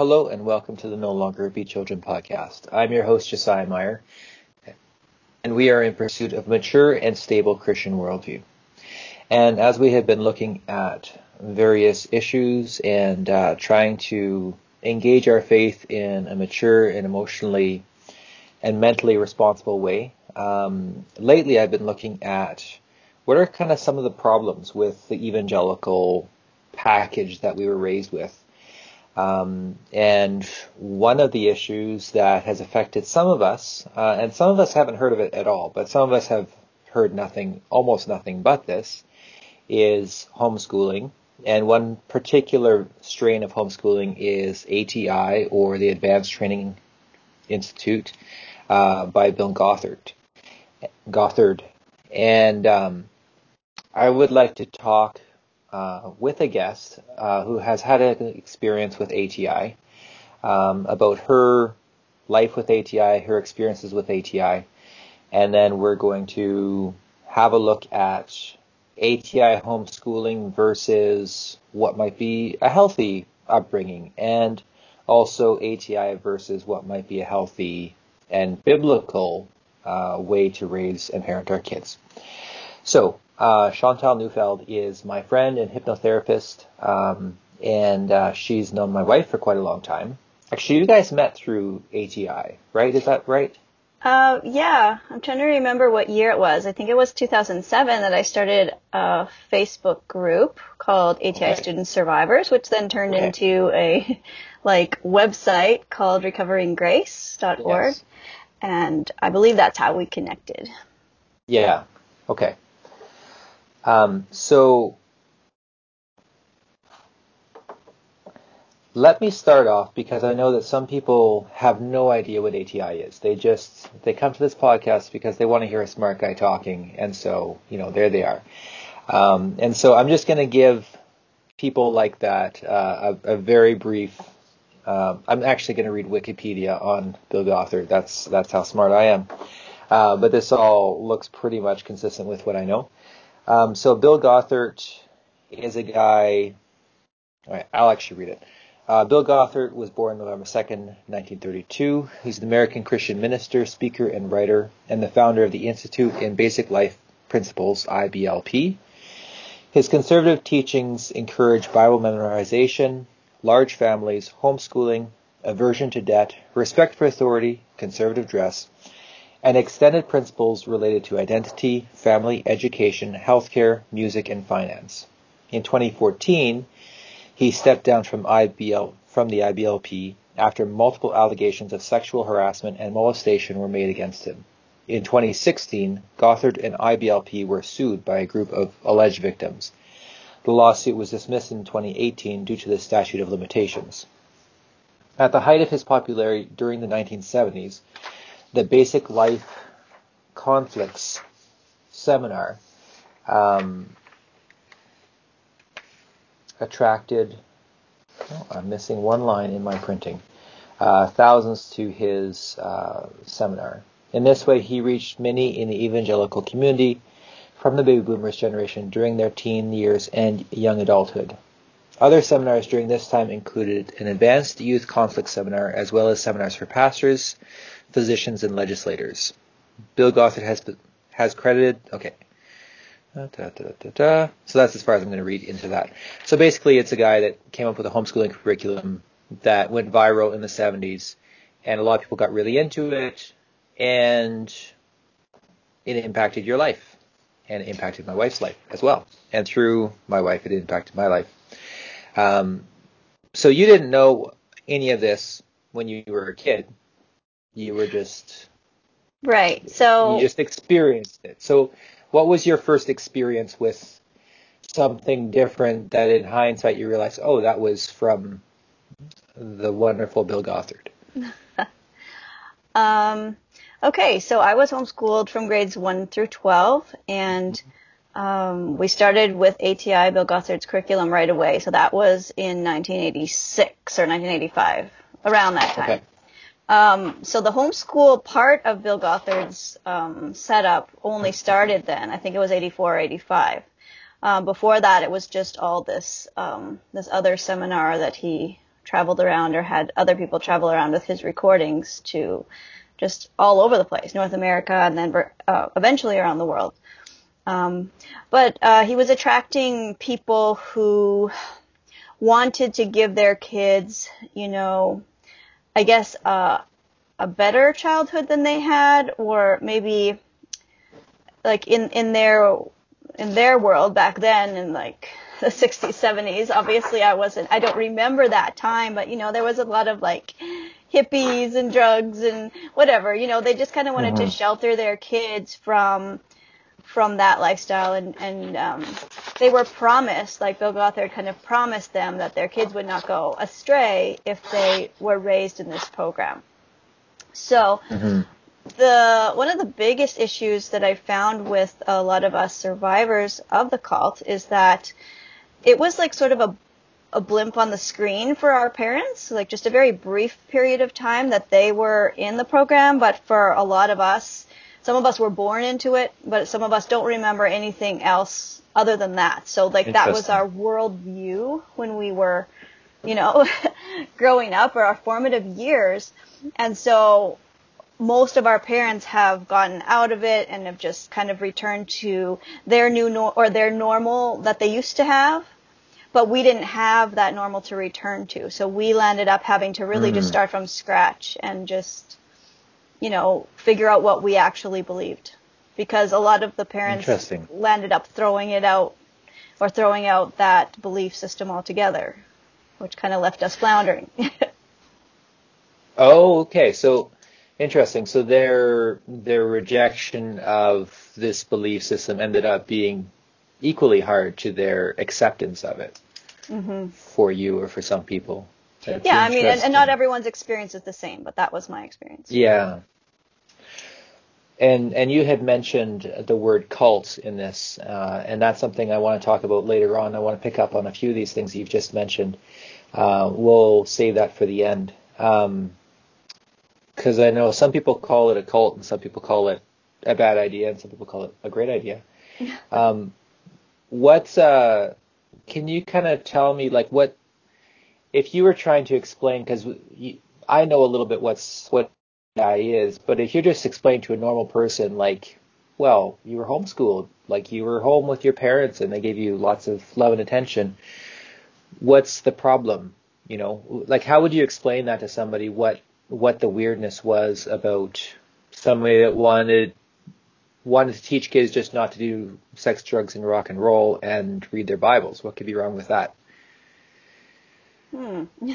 Hello and welcome to the No Longer Be Children podcast. I'm your host, Josiah Meyer, and we are in pursuit of mature and stable Christian worldview. And as we have been looking at various issues and uh, trying to engage our faith in a mature and emotionally and mentally responsible way, um, lately I've been looking at what are kind of some of the problems with the evangelical package that we were raised with. Um, and one of the issues that has affected some of us, uh, and some of us haven't heard of it at all, but some of us have heard nothing, almost nothing but this, is homeschooling. And one particular strain of homeschooling is ATI, or the Advanced Training Institute, uh, by Bill Gothard. Gothard. And um, I would like to talk uh, with a guest uh, who has had an experience with ATI um, about her life with ATI, her experiences with ATI, and then we're going to have a look at ATI homeschooling versus what might be a healthy upbringing, and also ATI versus what might be a healthy and biblical uh, way to raise and parent our kids. So, uh, Chantal Neufeld is my friend and hypnotherapist, um, and uh, she's known my wife for quite a long time. Actually, you guys met through ATI, right? Is that right? Uh, yeah, I'm trying to remember what year it was. I think it was 2007 that I started a Facebook group called ATI okay. Student Survivors, which then turned okay. into a like website called recoveringgrace.org. Yes. And I believe that's how we connected. Yeah. Okay. Um, so let me start off because I know that some people have no idea what ATI is. They just they come to this podcast because they want to hear a smart guy talking, and so you know there they are. Um, and so I'm just going to give people like that uh, a, a, very brief. Um, I'm actually going to read Wikipedia on Bill Gothard. That's that's how smart I am. Uh, but this all looks pretty much consistent with what I know. Um, so Bill Gothard is a guy. All right, I'll actually read it. Uh, Bill Gothard was born November 2nd, 1932. He's an American Christian minister, speaker, and writer, and the founder of the Institute in Basic Life Principles, IBLP. His conservative teachings encourage Bible memorization, large families, homeschooling, aversion to debt, respect for authority, conservative dress, and extended principles related to identity, family, education, healthcare, music, and finance. In 2014, he stepped down from IBL from the IBLP after multiple allegations of sexual harassment and molestation were made against him. In 2016, Gothard and IBLP were sued by a group of alleged victims. The lawsuit was dismissed in 2018 due to the statute of limitations. At the height of his popularity during the 1970s, the Basic Life Conflicts seminar um, attracted, oh, I'm missing one line in my printing, uh, thousands to his uh, seminar. In this way, he reached many in the evangelical community from the baby boomers generation during their teen years and young adulthood. Other seminars during this time included an advanced youth conflict seminar as well as seminars for pastors, physicians, and legislators. Bill Gothard has has credited. Okay. Da, da, da, so that's as far as I'm going to read into that. So basically, it's a guy that came up with a homeschooling curriculum that went viral in the 70s, and a lot of people got really into it, and it impacted your life, and it impacted my wife's life as well. And through my wife, it impacted my life. Um, so you didn't know any of this when you were a kid, you were just right. So you just experienced it. So what was your first experience with something different that in hindsight you realized, oh, that was from the wonderful Bill Gothard? um, okay, so I was homeschooled from grades 1 through 12, and um, we started with ATI, Bill Gothard's curriculum, right away. So that was in 1986 or 1985, around that time. Okay. Um, so the homeschool part of Bill Gothard's um, setup only started then. I think it was 84 or 85. Um, before that, it was just all this um, this other seminar that he traveled around or had other people travel around with his recordings to just all over the place, North America and then uh, eventually around the world. Um, but uh, he was attracting people who wanted to give their kids, you know, I guess uh, a better childhood than they had, or maybe like in in their in their world back then in like the 60s 70s obviously i wasn't i don't remember that time but you know there was a lot of like hippies and drugs and whatever you know they just kind of wanted mm-hmm. to shelter their kids from from that lifestyle and and um they were promised like bill gothard kind of promised them that their kids would not go astray if they were raised in this program. So mm-hmm. the one of the biggest issues that I found with a lot of us survivors of the cult is that it was like sort of a a blimp on the screen for our parents, like just a very brief period of time that they were in the program, but for a lot of us, some of us were born into it, but some of us don't remember anything else other than that. So like that was our worldview when we were, you know, growing up or our formative years. And so most of our parents have gotten out of it and have just kind of returned to their new no- or their normal that they used to have. But we didn't have that normal to return to. So we landed up having to really mm. just start from scratch and just, you know, figure out what we actually believed. Because a lot of the parents landed up throwing it out or throwing out that belief system altogether, which kind of left us floundering. oh, okay. So Interesting. So their their rejection of this belief system ended up being equally hard to their acceptance of it mm-hmm. for you or for some people. That's yeah, I mean, and, and, not everyone's experience is the same, but that was my experience. Yeah. And and you had mentioned the word cult in this, uh, and that's something I want to talk about later on. I want to pick up on a few of these things you've just mentioned. Uh, we'll save that for the end. Um, because I know some people call it a cult and some people call it a bad idea and some people call it a great idea. um, what's uh, can you kind of tell me like what if you were trying to explain because I know a little bit what's what ATI is, but if you're just explaining to a normal person like, well, you were homeschooled, like you were home with your parents and they gave you lots of love and attention, what's the problem? You know, like how would you explain that to somebody? What what the weirdness was about somebody that wanted wanted to teach kids just not to do sex, drugs, and rock and roll and read their Bibles. What could be wrong with that? Hmm.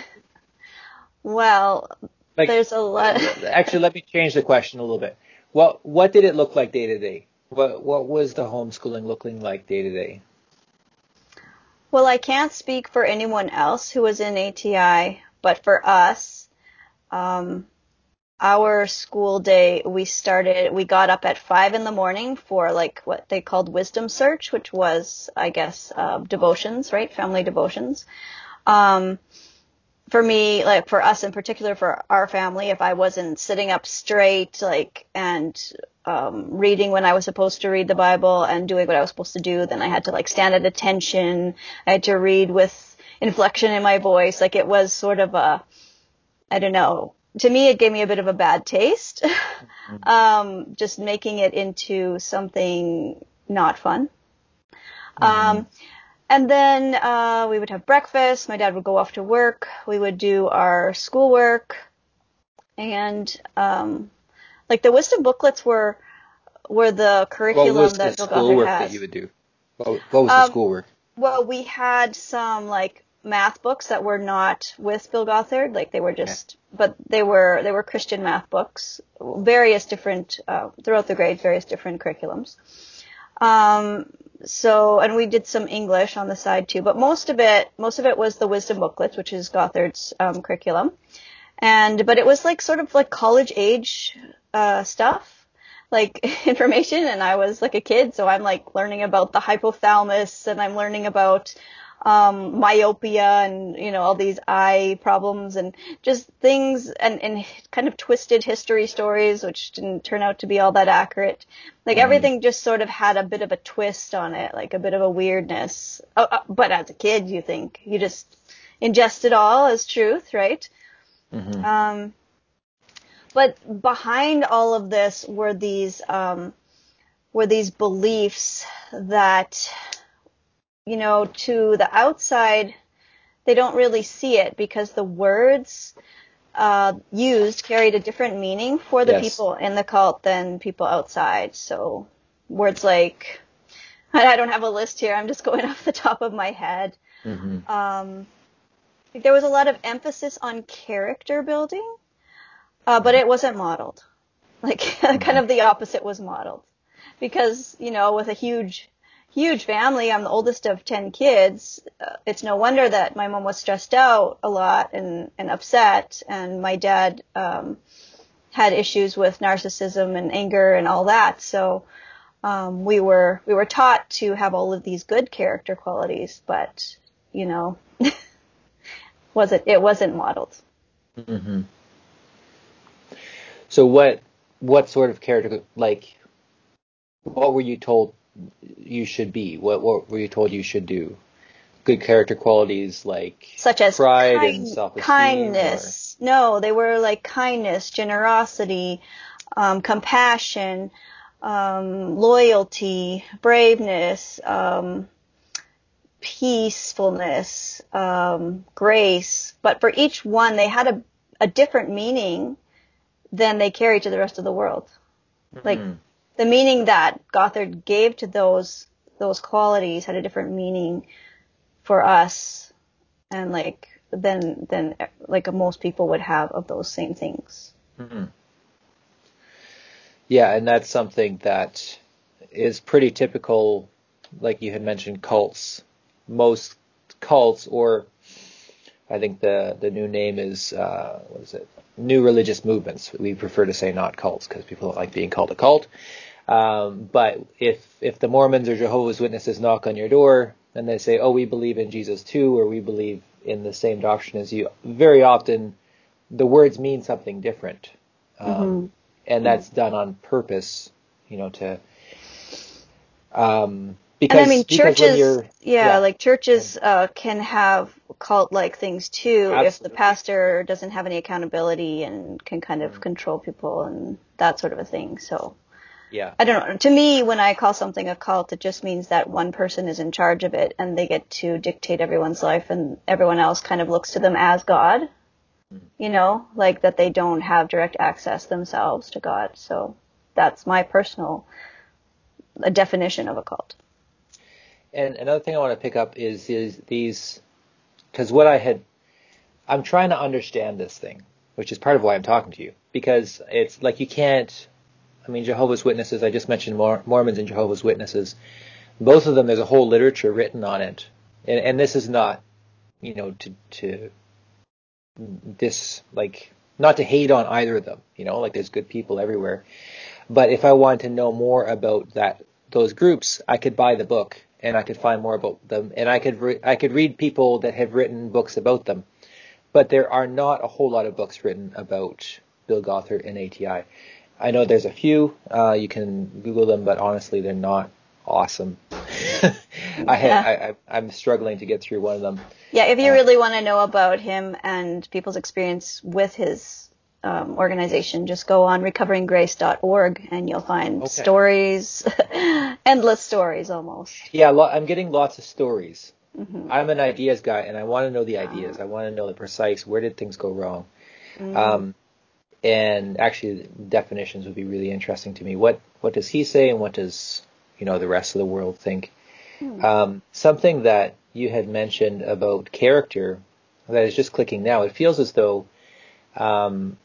Well, like, there's a lot. actually, let me change the question a little bit. What what did it look like day to day? What what was the homeschooling looking like day to day? Well, I can't speak for anyone else who was in ATI, but for us, um, our school day, we started, we got up at five in the morning for like what they called wisdom search, which was, I guess, uh, devotions, right? Family devotions. Um, for me, like for us in particular, for our family, if I wasn't sitting up straight, like, and, um, reading when I was supposed to read the Bible and doing what I was supposed to do, then I had to like stand at attention. I had to read with inflection in my voice. Like it was sort of a, I don't know. To me, it gave me a bit of a bad taste. Mm-hmm. um, just making it into something not fun. Mm-hmm. Um, and then uh, we would have breakfast. My dad would go off to work. We would do our schoolwork, and um, like the wisdom booklets were were the curriculum what was that the schoolwork that you would do? What, what was um, the schoolwork? Well, we had some like math books that were not with Bill Gothard. Like they were just, yeah. but they were they were Christian math books, various different uh, throughout the grades, various different curriculums. Um, so and we did some English on the side too, but most of it most of it was the wisdom booklets, which is Gothard's um, curriculum. And but it was like sort of like college age uh, stuff like information and I was like a kid so I'm like learning about the hypothalamus and I'm learning about um, myopia and you know all these eye problems and just things and, and kind of twisted history stories which didn't turn out to be all that accurate. Like mm. everything just sort of had a bit of a twist on it, like a bit of a weirdness. Uh, uh, but as a kid, you think you just ingest it all as truth, right? Mm-hmm. Um, but behind all of this were these um, were these beliefs that you know to the outside they don't really see it because the words uh, used carried a different meaning for the yes. people in the cult than people outside. So words like I don't have a list here. I'm just going off the top of my head. Mm-hmm. Um, there was a lot of emphasis on character building, uh, but it wasn't modeled. Like kind of mm-hmm. the opposite was modeled, because you know with a huge huge family. I'm the oldest of 10 kids. Uh, it's no wonder that my mom was stressed out a lot and, and upset. And my dad, um, had issues with narcissism and anger and all that. So, um, we were, we were taught to have all of these good character qualities, but, you know, wasn't, it wasn't modeled. Mm-hmm. So what, what sort of character, like, what were you told you should be? What what were you told you should do? Good character qualities like such as pride kind, and self-esteem. Kindness. Or? No, they were like kindness, generosity, um, compassion, um, loyalty, braveness, um, peacefulness, um, grace. But for each one, they had a, a different meaning than they carry to the rest of the world. Mm-hmm. The meaning that Gothard gave to those those qualities had a different meaning for us and like than than like most people would have of those same things. Mm-hmm. Yeah, and that's something that is pretty typical, like you had mentioned, cults. Most cults, or I think the the new name is uh, what is it? New religious movements. We prefer to say not cults because people don't like being called a cult. Um, but if if the Mormons or Jehovah's Witnesses knock on your door and they say, "Oh, we believe in Jesus too," or "We believe in the same doctrine as you," very often the words mean something different, um, mm-hmm. and that's done on purpose, you know, to um, because and I mean churches, yeah, yeah, like churches uh, can have cult-like things too Absolutely. if the pastor doesn't have any accountability and can kind of mm-hmm. control people and that sort of a thing. So yeah. I don't know. To me, when I call something a cult, it just means that one person is in charge of it and they get to dictate everyone's life and everyone else kind of looks to them as God. Mm-hmm. You know, like that they don't have direct access themselves to God. So that's my personal definition of a cult. And another thing I want to pick up is is these because what I had I'm trying to understand this thing, which is part of why I'm talking to you because it's like you can't I mean, Jehovah's Witnesses, I just mentioned Mormons and Jehovah's Witnesses. Both of them, there's a whole literature written on it. And, and this is not, you know, to, to this, like, not to hate on either of them, you know, like there's good people everywhere. But if I wanted to know more about that, those groups, I could buy the book and I could find more about them and I could, re- I could read people that have written books about them. But there are not a whole lot of books written about Bill Gothard and ATI. I know there's a few. Uh, you can Google them, but honestly, they're not awesome. I, yeah. I, am struggling to get through one of them. Yeah, if you uh, really want to know about him and people's experience with his um, organization, just go on recoveringgrace.org and you'll find okay. stories, endless stories almost. Yeah, lo- I'm getting lots of stories. Mm-hmm. I'm an ideas guy, and I want to know the ideas. I want to know the precise where did things go wrong. Mm-hmm. Um, and actually definitions would be really interesting to me. What what does he say, and what does you know the rest of the world think? Hmm. Um, something that you had mentioned about character that is just clicking now. It feels as though um,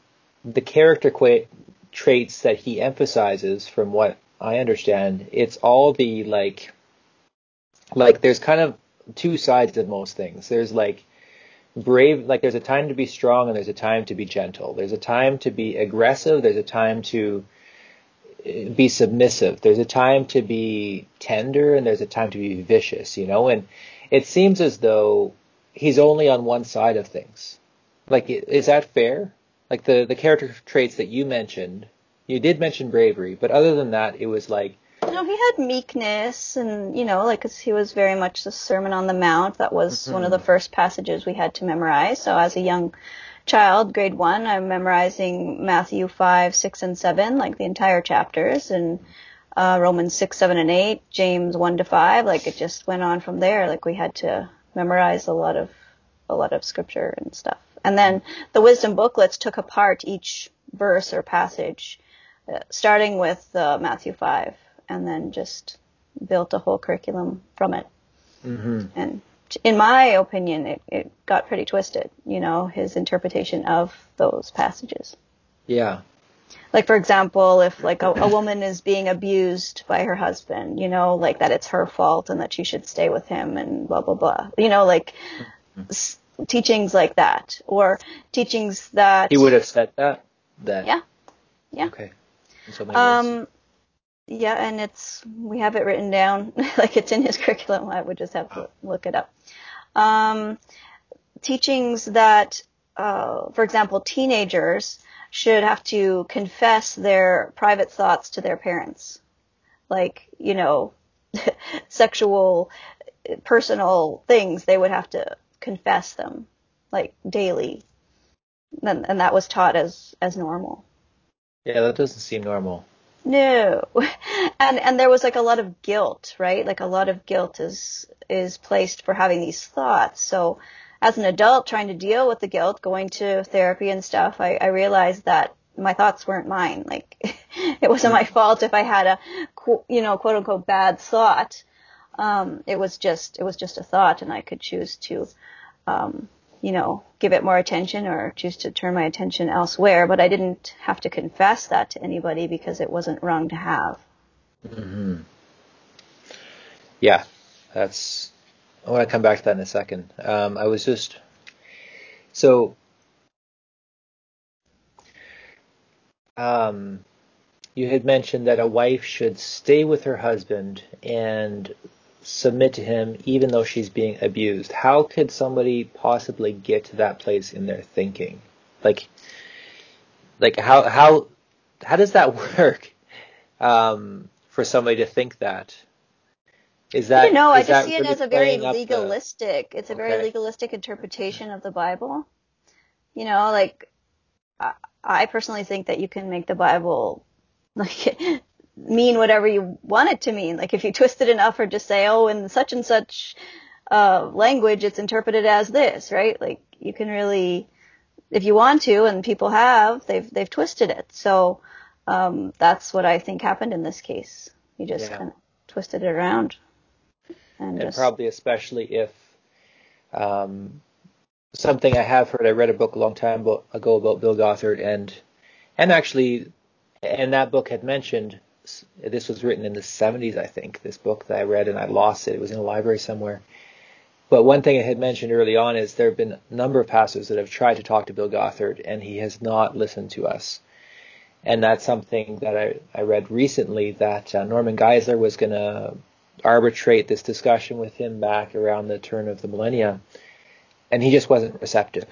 the character qu- traits that he emphasizes, from what I understand, it's all the like like there's kind of two sides of most things. There's like brave like there's a time to be strong and there's a time to be gentle. There's a time to be aggressive there's a time to eh, be submissive. There's a time to be tender and there's a time to be vicious you know? And it seems as though he's only on one side of things. Like is that fair like the the character traits that you mentioned you did mention bravery but other than that it was like know, he had meekness and, you know, like, 'cause he was very much the Sermon on the Mount. That was mm-hmm. one of the first passages we had to memorize. So as a young child, grade one, I'm memorizing Matthew 5, 6, and 7, like the entire chapters, and uh, Romans 6, 7, and 8, James 1 to 5. Like it just went on from there. Like we had to memorize a lot of, a lot of scripture and stuff. And then the wisdom booklets took apart each verse or passage, uh, starting with uh, Matthew 5, and then just built a whole curriculum from it. Mm-hmm. And in my opinion, it, it got pretty twisted, you know, his interpretation of those passages. Yeah. Like, for example, if like a, a woman is being abused by her husband, you know, like that it's her fault and that she should stay with him and blah, blah, blah. You know, like s- teachings like that or teachings that. He would have said that? That. Yeah. Yeah. Okay. Um, yeah, and it's we have it written down like it's in his curriculum. I would just have to look it up. Um, teachings that, uh, for example, teenagers should have to confess their private thoughts to their parents, like you know, sexual, personal things. They would have to confess them like daily, and, and that was taught as as normal. Yeah, that doesn't seem normal. No. And and there was like a lot of guilt, right? Like a lot of guilt is is placed for having these thoughts. So as an adult trying to deal with the guilt, going to therapy and stuff, I, I realized that my thoughts weren't mine. Like it wasn't hmm. my fault if I had a you know quote unquote bad thought. Um, it was just it was just a thought, and I could choose to um, you know, give it more attention or choose to turn my attention elsewhere. But I didn't have to confess that to anybody because it wasn't wrong to have. Mm-hmm. Yeah, that's. I want to come back to that in a second. Um, I was just so. Um, you had mentioned that a wife should stay with her husband and submit to him even though she's being abused. How could somebody possibly get to that place in their thinking? Like, like how how how does that work um, for somebody to think that? Is that you know? I just see it as a very legalistic. The, it's a okay. very legalistic interpretation of the Bible. You know, like I, I personally think that you can make the Bible like mean whatever you want it to mean. Like if you twist it enough or just say, oh, in such and such uh, language, it's interpreted as this, right? Like you can really, if you want to, and people have, they've they've twisted it. So um, that's what I think happened in this case. You just yeah. kind of twisted it around, and, and just... probably especially if um, something I have heard. I read a book a long time ago about Bill Gothard, and and actually, and that book had mentioned this was written in the 70s, I think, this book that I read and I lost it. It was in a library somewhere. But one thing I had mentioned early on is there have been a number of pastors that have tried to talk to Bill Gothard and he has not listened to us. And that's something that I, I read recently that uh, Norman Geisler was going to arbitrate this discussion with him back around the turn of the millennia. And he just wasn't receptive.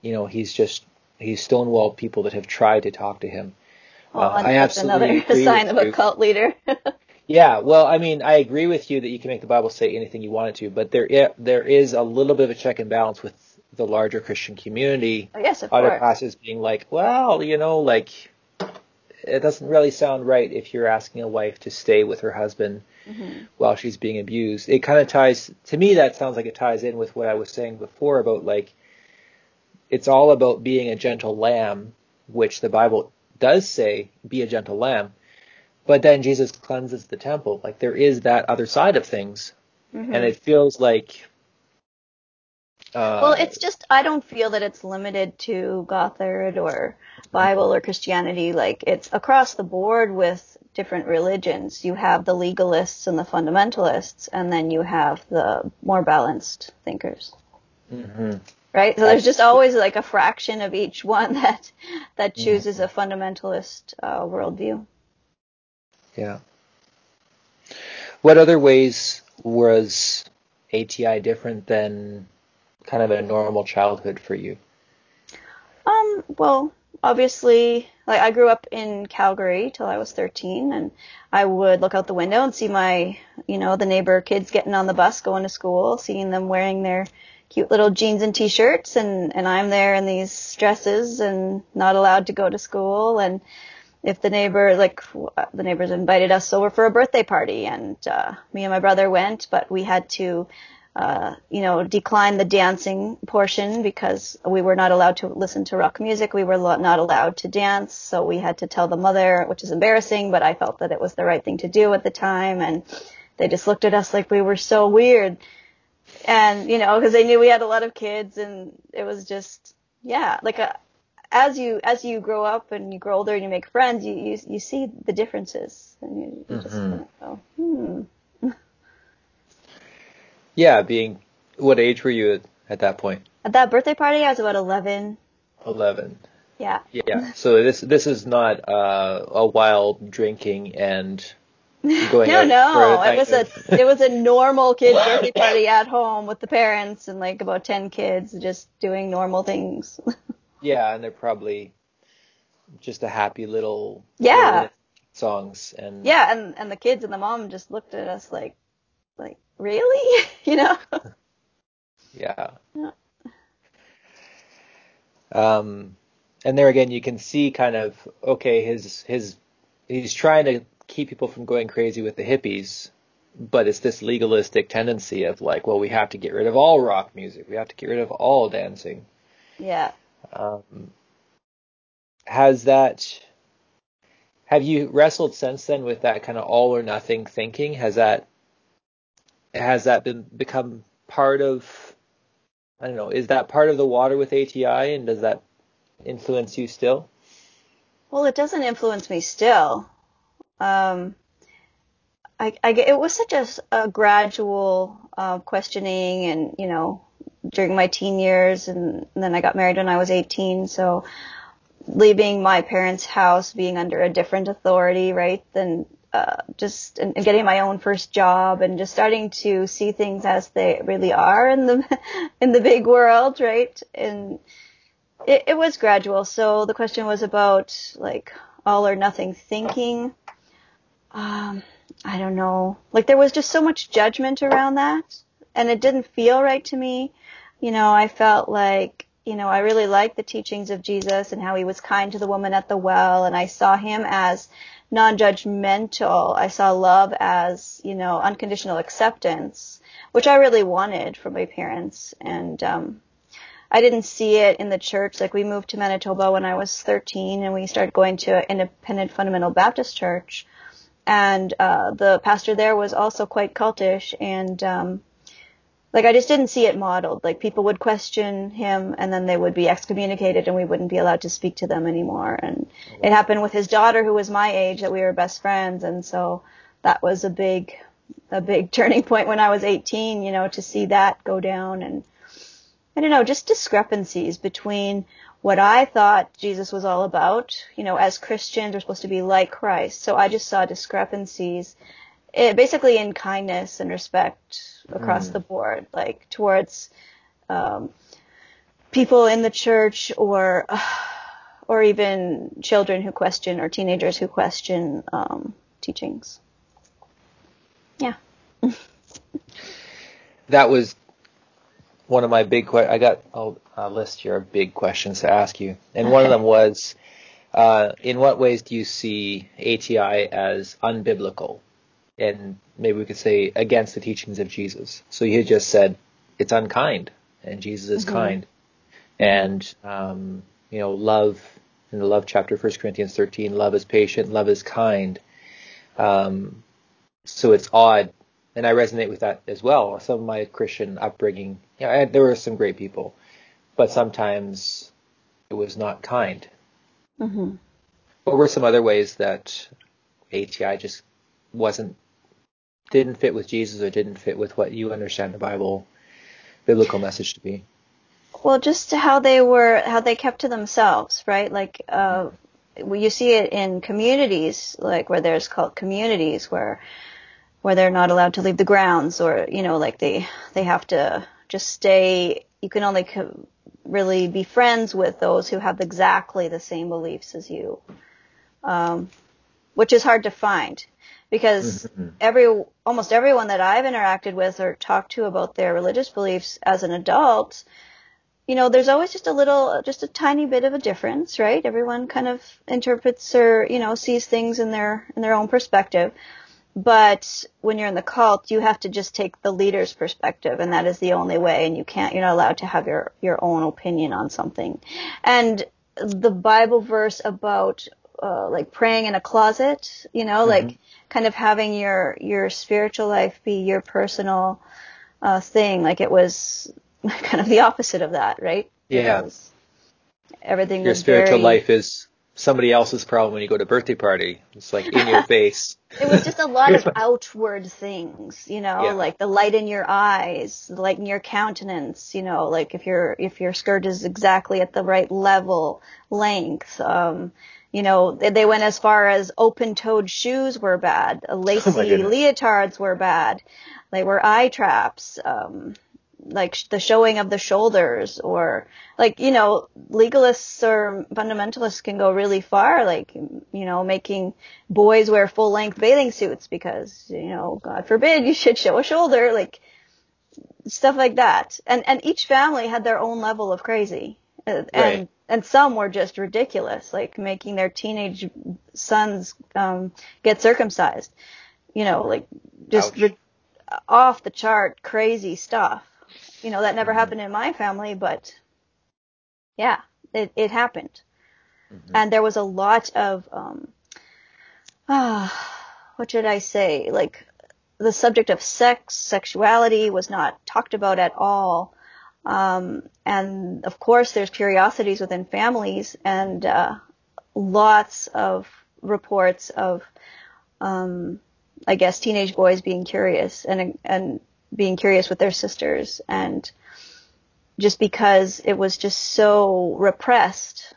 You know, he's just, he's stonewalled people that have tried to talk to him. Well, uh, I absolutely another sign of a cult leader. yeah, well, I mean, I agree with you that you can make the Bible say anything you want it to, but there there is a little bit of a check and balance with the larger Christian community. Oh, yes, of Other course. pastors being like, well, you know, like it doesn't really sound right if you're asking a wife to stay with her husband mm-hmm. while she's being abused. It kind of ties to me. That sounds like it ties in with what I was saying before about like it's all about being a gentle lamb, which the Bible does say, be a gentle lamb, but then Jesus cleanses the temple. Like there is that other side of things. Mm-hmm. And it feels like. Uh, well, it's just, I don't feel that it's limited to Gothard or Bible or Christianity. Like it's across the board with different religions. You have the legalists and the fundamentalists, and then you have the more balanced thinkers. Mm-hmm right? So there's just always like a fraction of each one that that chooses a fundamentalist uh, worldview. Yeah. What other ways was ATI different than kind of a normal childhood for you? Um, well, obviously, like I grew up in Calgary till I was 13, and I would look out the window and see my, you know, the neighbor kids getting on the bus going to school, seeing them wearing their cute little jeans and t-shirts, and and I'm there in these dresses and not allowed to go to school, and if the neighbor, like the neighbors invited us over for a birthday party, and uh, me and my brother went, but we had to uh, you know, decline the dancing portion because we were not allowed to listen to rock music. We were not allowed to dance. So we had to tell the mother, which is embarrassing, but I felt that it was the right thing to do at the time. And they just looked at us like we were so weird. And, you know, cause they knew we had a lot of kids and it was just, yeah, like a, uh, as you, as you grow up and you grow older and you make friends, you, you, you see the differences and you, you mm-hmm. just go, hmm yeah, being what age were you at, at that point? At that birthday party, I was about eleven. Eleven. Yeah. Yeah. So this this is not uh, a wild drinking and going. no, no. It was a it was a normal kid birthday party at home with the parents and like about ten kids just doing normal things. yeah, and they're probably just a happy little yeah songs and yeah, and and the kids and the mom just looked at us like like really? you know? yeah. yeah. Um, and there again, you can see kind of, okay, his, his, he's trying to keep people from going crazy with the hippies, but it's this legalistic tendency of like, well, we have to get rid of all rock music. We have to get rid of all dancing. Yeah. Um, has that, have you wrestled since then with that kind of all or nothing thinking? Has that has that been become part of I don't know, is that part of the water with ATI and does that influence you still? Well, it doesn't influence me still. Um, I, I, it was such a, a gradual uh, questioning, and you know, during my teen years, and, and, then I got married when I was 18. So, leaving my parents' house, being under a different authority, right, than uh, just and, and getting my own first job and just starting to see things as they really are in the in the big world, right? And it, it was gradual. So the question was about like all or nothing thinking. Um, I don't know. Like there was just so much judgment around that, and it didn't feel right to me. You know, I felt like you know, I really liked the teachings of Jesus and how he was kind to the woman at the well, and I saw him as non-judgmental. I saw love as, you know, unconditional acceptance, which I really wanted from my parents. And, um, I didn't see it in the church. Like we moved to Manitoba when I was 13 and we started going to an independent fundamental Baptist church. And, uh, the pastor there was also quite cultish and, um, like I just didn't see it modeled. Like people would question him and then they would be excommunicated and we wouldn't be allowed to speak to them anymore. And it happened with his daughter who was my age that we were best friends. And so that was a big, a big turning point when I was 18, you know, to see that go down and I don't know, just discrepancies between what I thought Jesus was all about. You know, as Christians, we're supposed to be like Christ. So I just saw discrepancies it, eh, basically in kindness and respect across mm. the board, like towards um, people in the church or or even children who question or teenagers who question um, teachings. Yeah. that was one of my big questions. I got a list here of big questions to ask you, and one of them was, uh, in what ways do you see ATI as unbiblical? and maybe we could say against the teachings of Jesus. So you just said it's unkind, and Jesus is mm-hmm. kind, and um, you know, love in the love chapter, 1 Corinthians 13, love is patient, love is kind. Um, so it's odd, and I resonate with that as well. Some of my Christian upbringing, you know, I, there were some great people, but sometimes it was not kind. Mm-hmm. What were some other ways that ATI just wasn't didn't fit with Jesus or didn't fit with what you understand the Bible biblical message to be? Well, just how they were, how they kept to themselves, right? Like, uh, you see it in communities, like where there's called communities where, where they're not allowed to leave the grounds or, you know, like they, they have to just stay, you can only co- really be friends with those who have exactly the same beliefs as you, um, which is hard to find because mm-hmm. every almost everyone that I've interacted with or talked to about their religious beliefs as an adult, you know, there's always just a little, just a tiny bit of a difference, right? Everyone kind of interprets or you know sees things in their in their own perspective. But when you're in the cult, you have to just take the leader's perspective, and that is the only way. And you can't, you're not allowed to have your your own opinion on something. And the Bible verse about uh, like praying in a closet, you know, mm-hmm. like kind of having your your spiritual life be your personal uh, thing. Like it was kind of the opposite of that, right? Yeah. Everything your spiritual very, life is somebody else's problem when you go to a birthday party. It's like in your face. It was just a lot of outward things, you know, yeah. like the light in your eyes, the light in your countenance, you know, like if your if your skirt is exactly at the right level, length, um, you know, they, they went as far as open-toed shoes were bad, lacy oh leotards were bad, they were eye traps. Um, like the showing of the shoulders or like you know legalists or fundamentalists can go really far like you know making boys wear full length bathing suits because you know god forbid you should show a shoulder like stuff like that. And and each family had their own level of crazy. Uh, and right. and some were just ridiculous like making their teenage sons um get circumcised. You know like just off the chart crazy stuff you know, that never mm-hmm. happened in my family, but yeah, it, it happened. Mm-hmm. And there was a lot of, um, ah, what should I say? Like the subject of sex, sexuality was not talked about at all. Um, and of course, there's curiosities within families and uh, lots of reports of, um, I guess, teenage boys being curious and and being curious with their sisters. And just because it was just so repressed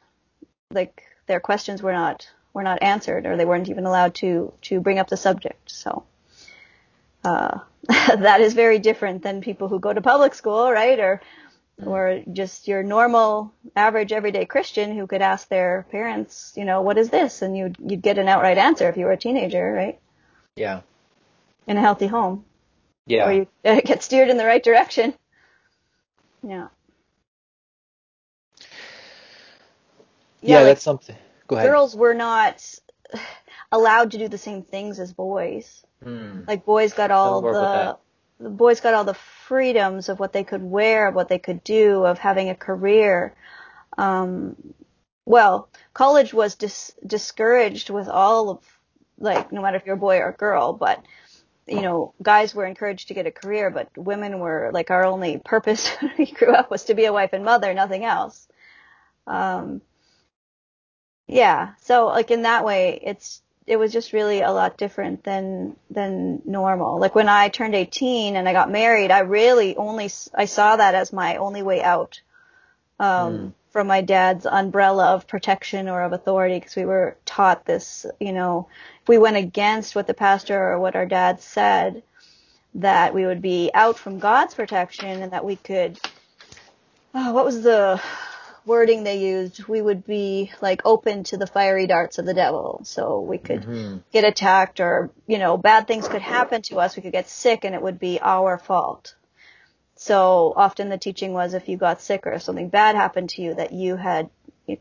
like their questions were not were not answered or they weren't even allowed to to bring up the subject. So uh, that is very different than people who go to public school right? Or mm. or just your normal average everyday christian who could ask their parents you know what is this? And you'd you'd get an outright answer if you were a teenager right? Yeah. In a healthy home yeah. Or you get steered in the right direction. Yeah. Yeah, yeah like that's something. Go ahead. Girls were not allowed to do the same things as boys. Hmm. Like boys got all the the boys got all the freedoms of what they could wear, of what they could do, of having a career. Um, well, college was dis- discouraged with all of like no matter if you're a boy or a girl, but you know, guys were encouraged to get a career, but women were like our only purpose we grew up was to be a wife and mother, nothing else. Um, yeah, so like in that way, it's it was just really a lot different than than normal. Like when I turned 18 and I got married, I really only I saw that as my only way out. Um, mm from my dad's umbrella of protection or of authority because we were taught this, you know, if we went against what the pastor or what our dad said, that we would be out from God's protection and that we could, oh, what was the wording they used? We would be like open to the fiery darts of the devil. So we could mm-hmm. get attacked or, you know, bad things could happen to us. We could get sick and it would be our fault. So often the teaching was if you got sick or something bad happened to you that you had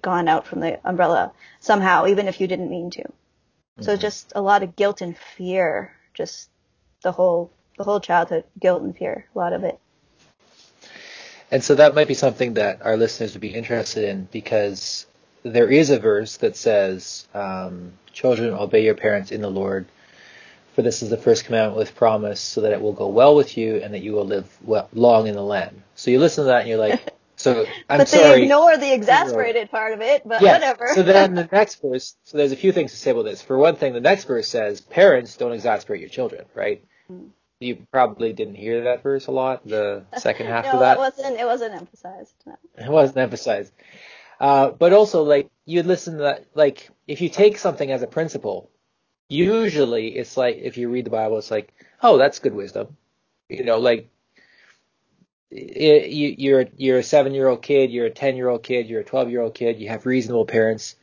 gone out from the umbrella somehow, even if you didn't mean to. Mm-hmm. So just a lot of guilt and fear, just the whole the whole childhood guilt and fear, a lot of it. And so that might be something that our listeners would be interested in because there is a verse that says, um, "Children, obey your parents in the Lord." For this is the first commandment with promise, so that it will go well with you and that you will live well, long in the land. So you listen to that and you're like, so I'm but sorry. But they ignore the exasperated part of it, but yes. whatever. so then the next verse, so there's a few things to say about this. For one thing, the next verse says, parents don't exasperate your children, right? Mm. You probably didn't hear that verse a lot, the second half no, of that. No, it wasn't, it wasn't emphasized. No. It wasn't emphasized. Uh, but also, like, you'd listen to that, like, if you take something as a principle, usually it's like if you read the Bible, it's like, oh, that's good wisdom. You know, like it, you, you're you're a seven year old kid, you're a ten year old kid, you're a twelve year old kid, you have reasonable parents.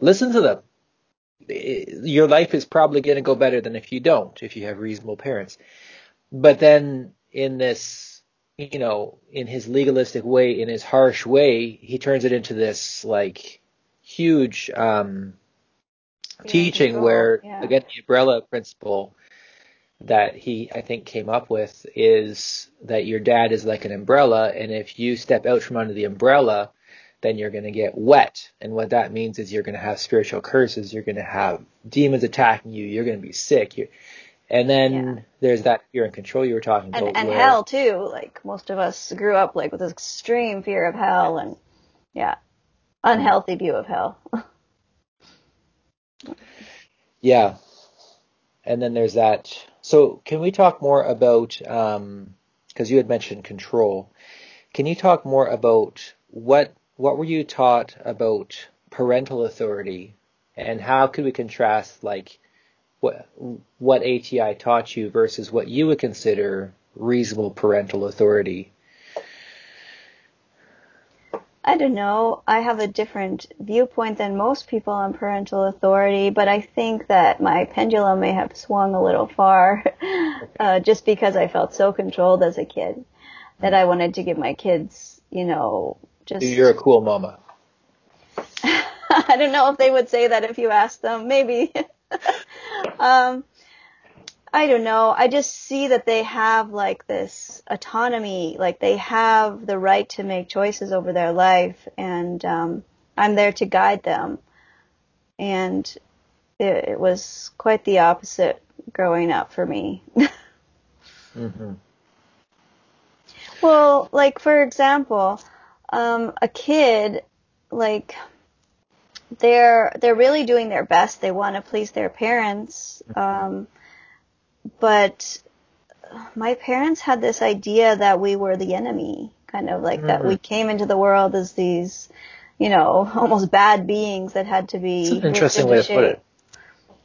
Listen to them. Your life is probably going to go better than if you don't, if you have reasonable parents. But then in this, you know, in his legalistic way, in his harsh way, he turns it into this like huge um, teaching where yeah. again the umbrella principle that he I think came up with is that your dad is like an umbrella and if you step out from under the umbrella then you're going to get wet and what that means is you're going to have spiritual curses you're going to have demons attacking you you're going to be sick you're, and then yeah. there's that fear and control you were talking and, about and where, hell too like most of us grew up like with this extreme fear of hell and yeah unhealthy view of hell yeah. And then there's that. So can we talk more about, because um, you had mentioned control, can you talk more about what what were you taught about parental authority? And how could we contrast like what what ATI taught you versus what you would consider reasonable parental authority I don't know. I have a different viewpoint than most people on parental authority, but I think that my pendulum may have swung a little far uh, just because I felt so controlled as a kid that I wanted to give my kids, you know, just. You're a cool mama. I don't know if they would say that if you asked them. Maybe. um, I don't know. I just see that they have like this autonomy, like they have the right to make choices over their life, and um, I'm there to guide them. And it, it was quite the opposite growing up for me. mm-hmm. Well, like for example, um, a kid, like they're they're really doing their best. They want to please their parents. Um, but my parents had this idea that we were the enemy, kind of like mm-hmm. that we mm-hmm. came into the world as these, you know, almost bad beings that had to be. interesting way to put it.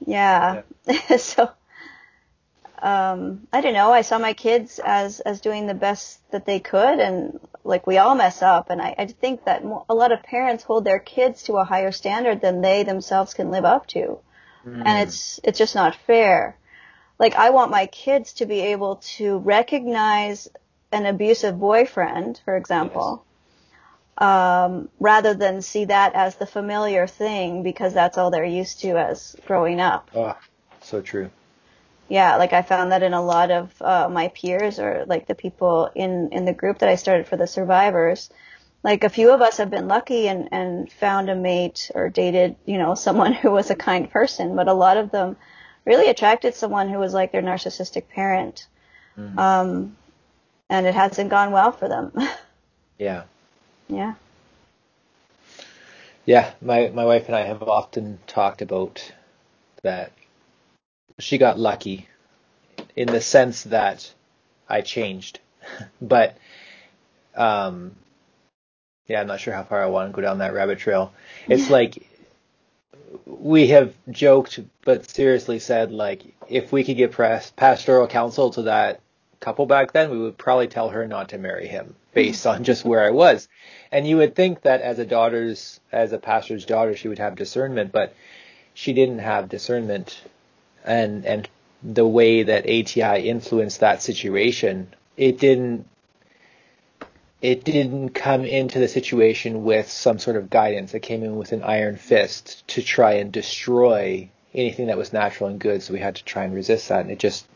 Yeah. yeah. so, um, I don't know. I saw my kids as as doing the best that they could, and like we all mess up. And I, I think that a lot of parents hold their kids to a higher standard than they themselves can live up to, mm. and it's it's just not fair like I want my kids to be able to recognize an abusive boyfriend, for example, yes. um, rather than see that as the familiar thing because that's all they're used to as growing up. Oh, so true. Yeah, like I found that in a lot of uh, my peers or like the people in in the group that I started for the survivors. Like a few of us have been lucky and and found a mate or dated, you know, someone who was a kind person, but a lot of them really attracted someone who was like their narcissistic parent. Mm-hmm. Um, and it hasn't gone well for them. yeah. Yeah. Yeah, my my wife and I have often talked about that she got lucky in the sense that I changed. but um yeah, I'm not sure how far I want to go down that rabbit trail. It's like we have joked but seriously said like if we could give pastoral counsel to that couple back then, we would probably tell her not to marry him mm-hmm. based on just where I was. And you would think that as a daughter's, as a pastor's daughter, she would have discernment, but she didn't have discernment. And, and the way that ATI influenced that situation, it didn't it didn't come into the situation with some sort of guidance. It came in with an iron fist to try and destroy anything that was natural and good. So we had to try and resist that. And it just,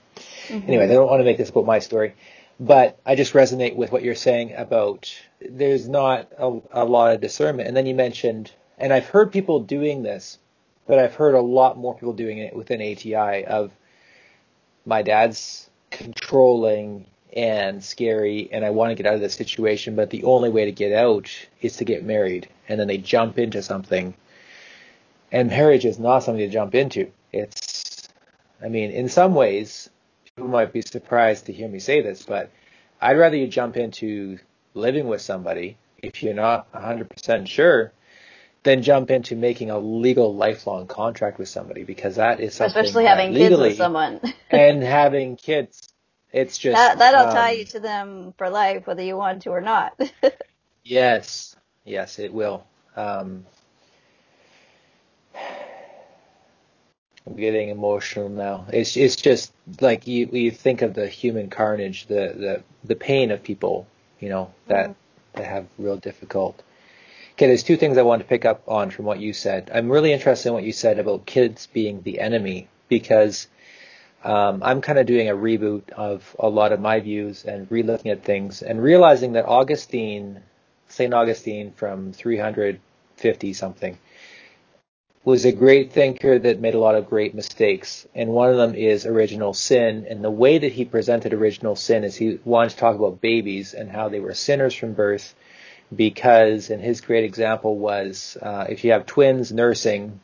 mm-hmm. anyway, I don't want to make this about my story, but I just resonate with what you're saying about there's not a, a lot of discernment. And then you mentioned, and I've heard people doing this, but I've heard a lot more people doing it within ATI of my dad's controlling and scary and I want to get out of this situation, but the only way to get out is to get married. And then they jump into something. And marriage is not something to jump into. It's, I mean, in some ways, people might be surprised to hear me say this, but I'd rather you jump into living with somebody if you're not 100% sure than jump into making a legal lifelong contract with somebody because that is something especially having legally, kids with someone and having kids It's just that that'll um, tie you to them for life, whether you want to or not. Yes, yes, it will. Um, I'm getting emotional now. It's it's just like you you think of the human carnage, the the the pain of people, you know, that Mhm. that have real difficult. Okay, there's two things I want to pick up on from what you said. I'm really interested in what you said about kids being the enemy because um, I'm kind of doing a reboot of a lot of my views and relooking at things and realizing that Augustine, St. Augustine from 350 something, was a great thinker that made a lot of great mistakes. And one of them is original sin. And the way that he presented original sin is he wanted to talk about babies and how they were sinners from birth because, and his great example was, uh, if you have twins nursing,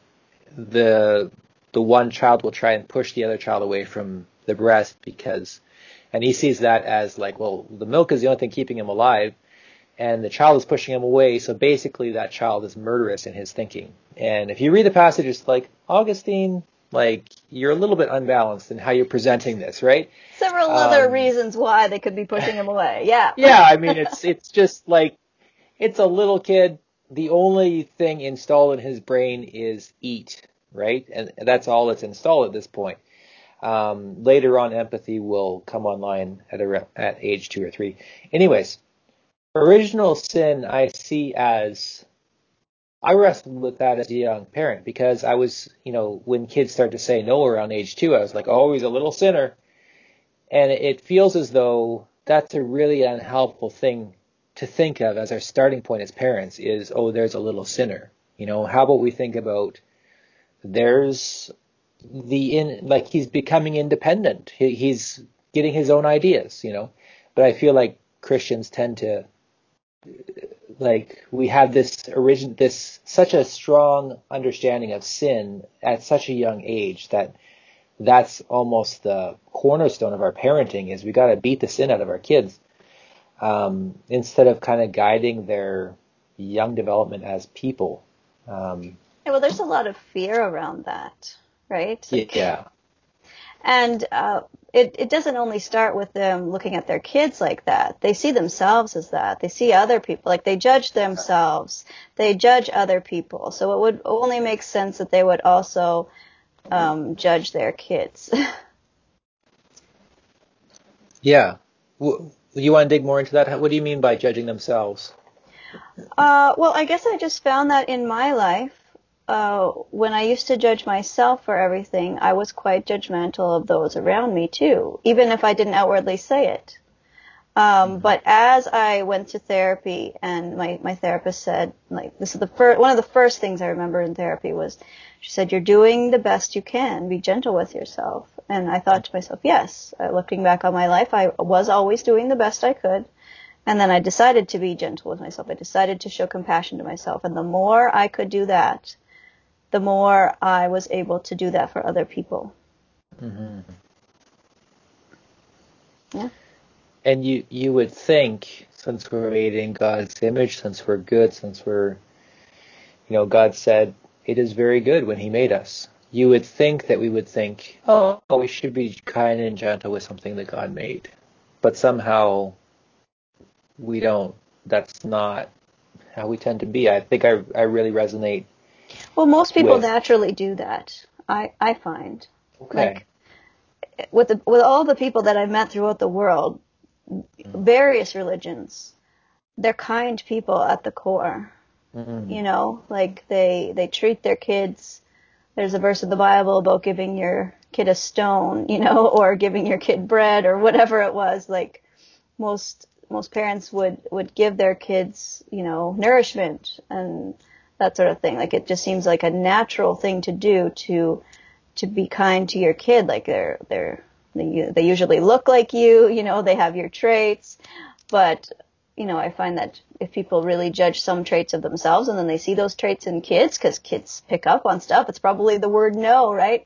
the the one child will try and push the other child away from the breast because, and he sees that as like, well, the milk is the only thing keeping him alive, and the child is pushing him away. So basically, that child is murderous in his thinking. And if you read the passage, it's like Augustine, like you're a little bit unbalanced in how you're presenting this, right? Several other Um, reasons why they could be pushing him away. Yeah. Yeah, I mean, it's it's just like it's a little kid. The only thing installed in his brain is eat, right? And that's all that's installed at this point. Um, later on, empathy will come online at a, at age two or three. Anyways, original sin I see as I wrestled with that as a young parent because I was, you know, when kids start to say no around age two, I was like, oh, he's a little sinner. And it feels as though that's a really unhelpful thing to think of as our starting point as parents is, oh, there's a little sinner. You know, how about we think about there's the in, like he's becoming independent. He, he's getting his own ideas, you know. But I feel like Christians tend to like we have this origin this such a strong understanding of sin at such a young age that that's almost the cornerstone of our parenting is we got to beat the sin out of our kids um, instead of kind of guiding their young development as people um, Yeah, well, there's a lot of fear around that, right? Like- yeah And uh, it, it doesn't only start with them looking at their kids like that. They see themselves as that. They see other people, like they judge themselves. They judge other people. So it would only make sense that they would also um, judge their kids. yeah w- you want to dig more into that what do you mean by judging themselves Uh, well, I guess I just found that in my life, uh, when I used to judge myself for everything, I was quite judgmental of those around me too, even if I didn't outwardly say it. Um, but as I went to therapy and my, my therapist said, like, this is the first, one of the first things I remember in therapy was, she said, you're doing the best you can. Be gentle with yourself. And I thought to myself, yes, uh, looking back on my life, I was always doing the best I could. And then I decided to be gentle with myself. I decided to show compassion to myself. And the more I could do that, the more I was able to do that for other people. mm-hmm. Yeah. And you you would think, since we're made in God's image, since we're good, since we're, you know, God said it is very good when He made us. You would think that we would think, oh, we should be kind and gentle with something that God made, but somehow we don't. That's not how we tend to be. I think I I really resonate. Well, most people With- naturally do that. I, I find. Okay. Like, with the, with all the people that I've met throughout the world, various religions, they're kind people at the core. Mhm. You know, like they they treat their kids. There's a verse in the Bible about giving your kid a stone, you know, or giving your kid bread or whatever it was. Like most most parents would would give their kids, you know, nourishment and that sort of thing. Like it just seems like a natural thing to do to to be kind to your kid. Like they're they're they, they usually look like you, you know, they have your traits, but you know, I find that if people really judge some traits of themselves and then they see those traits in kids, because kids pick up on stuff, it's probably the word no, right?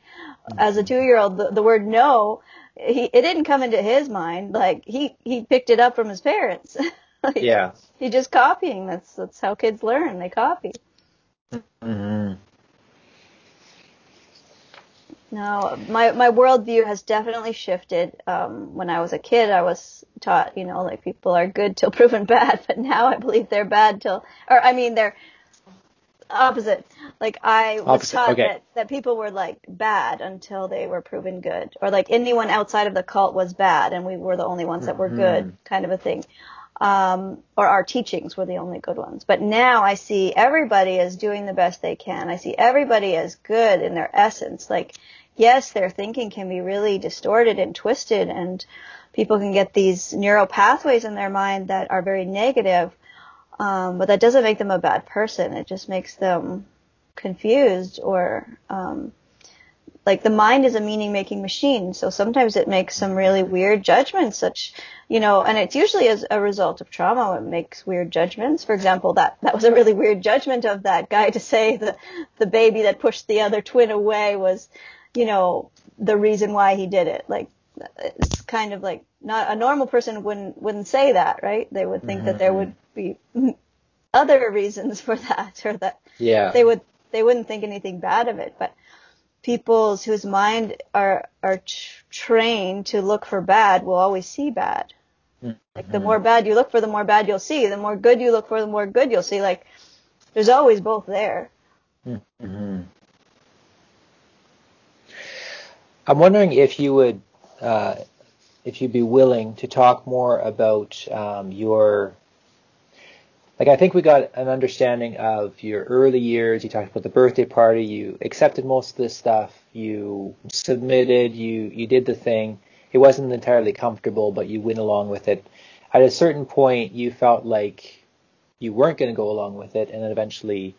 As a two-year-old, the, the word no, he, it didn't come into his mind. Like he he picked it up from his parents. like, Yeah. He just copying. That's that's how kids learn. They copy. Hmm No, my my worldview has definitely shifted. Um, when I was a kid, I was taught, you know, like people are good till proven bad, but now I believe they're bad till, or I mean, they're opposite. Like I was Opposite, taught okay. that that people were like bad until they were proven good, or like anyone outside of the cult was bad, and we were the only ones that were good, kind of a thing. Um, or our teachings were the only good ones. But now I see everybody as doing the best they can. I see everybody as good in their essence. Like, yes, their thinking can be really distorted and twisted, and people can get these neural pathways in their mind that are very negative. Um, but that doesn't make them a bad person. It just makes them confused or um, like the mind is a meaning making machine. So sometimes it makes some really weird judgments, such you know, and it's usually as a result of trauma. It makes weird judgments. For example, that that was a really weird judgment of that guy to say that the baby that pushed the other twin away was, you know, the reason why he did it. Like it's kind of like not a normal person wouldn't wouldn't say that, right? They would think that there mm-hmm. would be other reasons for that, or that Yeah. they would they wouldn't think anything bad of it. But people's whose mind are are t- trained to look for bad will always see bad. Like the more bad you look for, the more bad you'll see. The more good you look for, the more good you'll see. Like there's always both there. hmm I'm wondering if you would, uh, if you'd be willing to talk more about um, your, like I think we got an understanding of your early years. You talked about the birthday party. You accepted most of this stuff. You submitted. You you did the thing. It wasn't entirely comfortable, but you went along with it. At a certain point, you felt like you weren't going to go along with it, and then eventually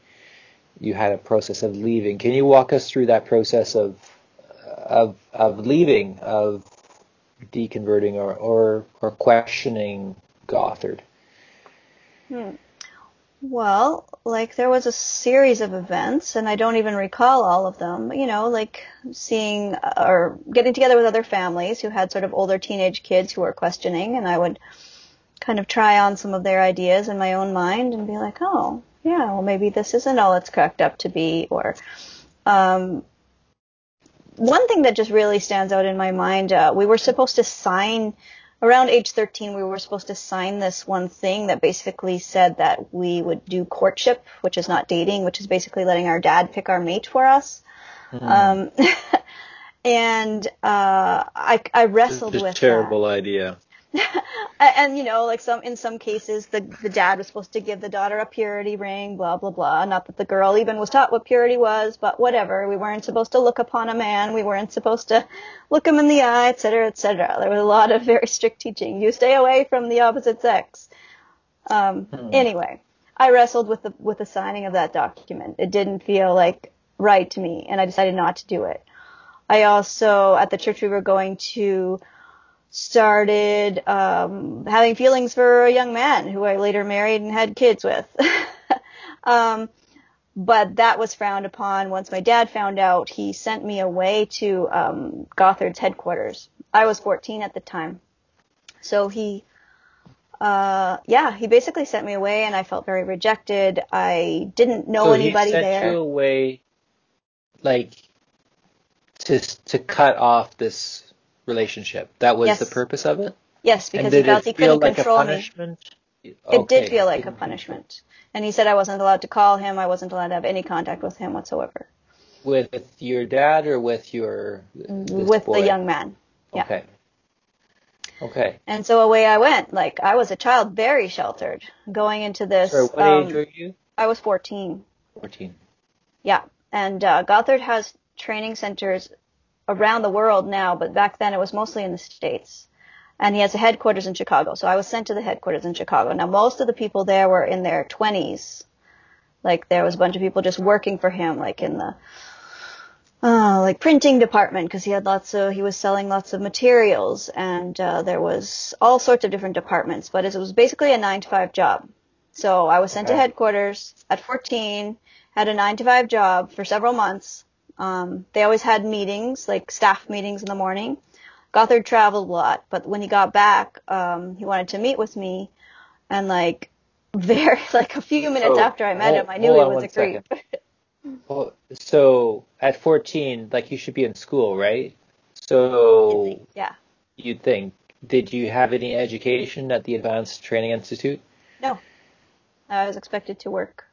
you had a process of leaving. Can you walk us through that process of of of leaving, of deconverting or or, or questioning Gothard? Hmm. Well, like there was a series of events, and I don't even recall all of them. You know, like seeing uh, or getting together with other families who had sort of older teenage kids who were questioning, and I would kind of try on some of their ideas in my own mind and be like, oh, yeah, well maybe this isn't all it's cracked up to be, or um, one thing that just really stands out in my mind, uh, we were supposed to sign around age 13. We were supposed to sign this one thing that basically said that we would do courtship, which is not dating, which is basically letting our dad pick our mate for us. Um, and uh, I, I wrestled with terrible idea. and you know, like some in some cases, the the dad was supposed to give the daughter a purity ring, blah blah blah. Not that the girl even was taught what purity was, but whatever. We weren't supposed to look upon a man. We weren't supposed to look him in the eye, et cetera, et cetera. There was a lot of very strict teaching. You stay away from the opposite sex. Um, Anyway, I wrestled with the with the signing of that document. It didn't feel like right to me, and I decided not to do it. I also, at the church we were going to, started um, having feelings for a young man who I later married and had kids with. um, but that was frowned upon once my dad found out. He sent me away to um, Gothard's headquarters. I was 14 at the time. So he, uh, yeah, he basically sent me away and I felt very rejected. I didn't know so anybody he sent there. you away, like to to cut off this relationship. That was Yes. the purpose of it. Yes, because he felt he couldn't like a control me. punishment? It Okay. did feel like a punishment. And he said I wasn't allowed to call him. I wasn't allowed to have any contact with him whatsoever. With your dad or with your with boy? the young man. yeah. Okay. Okay. And so away I went. Like I was a child, very sheltered, going into this. So what um, age were you? I was 14. Fourteen. Yeah. And uh, Gothard has training centers around the world now, but back then it was mostly in the States. And he has a headquarters in Chicago. So I was sent to the headquarters in Chicago. Now most of the people there were in their 20s. Like there was a bunch of people just working for him, like in the uh, like printing department because he had lots of he was selling lots of materials and uh, there was all sorts of different departments but it was basically a nine to five job so i was sent to headquarters at 14 had a nine to five job for several months um, they always had meetings like staff meetings in the morning gothard traveled a lot but when he got back um, he wanted to meet with me and like very like a few minutes So, after i met hold- him i knew he was a creep Well, so at 14, like you should be in school, right? So Yeah. you'd think, did you have any education at the Advanced Training Institute? No. I was expected to work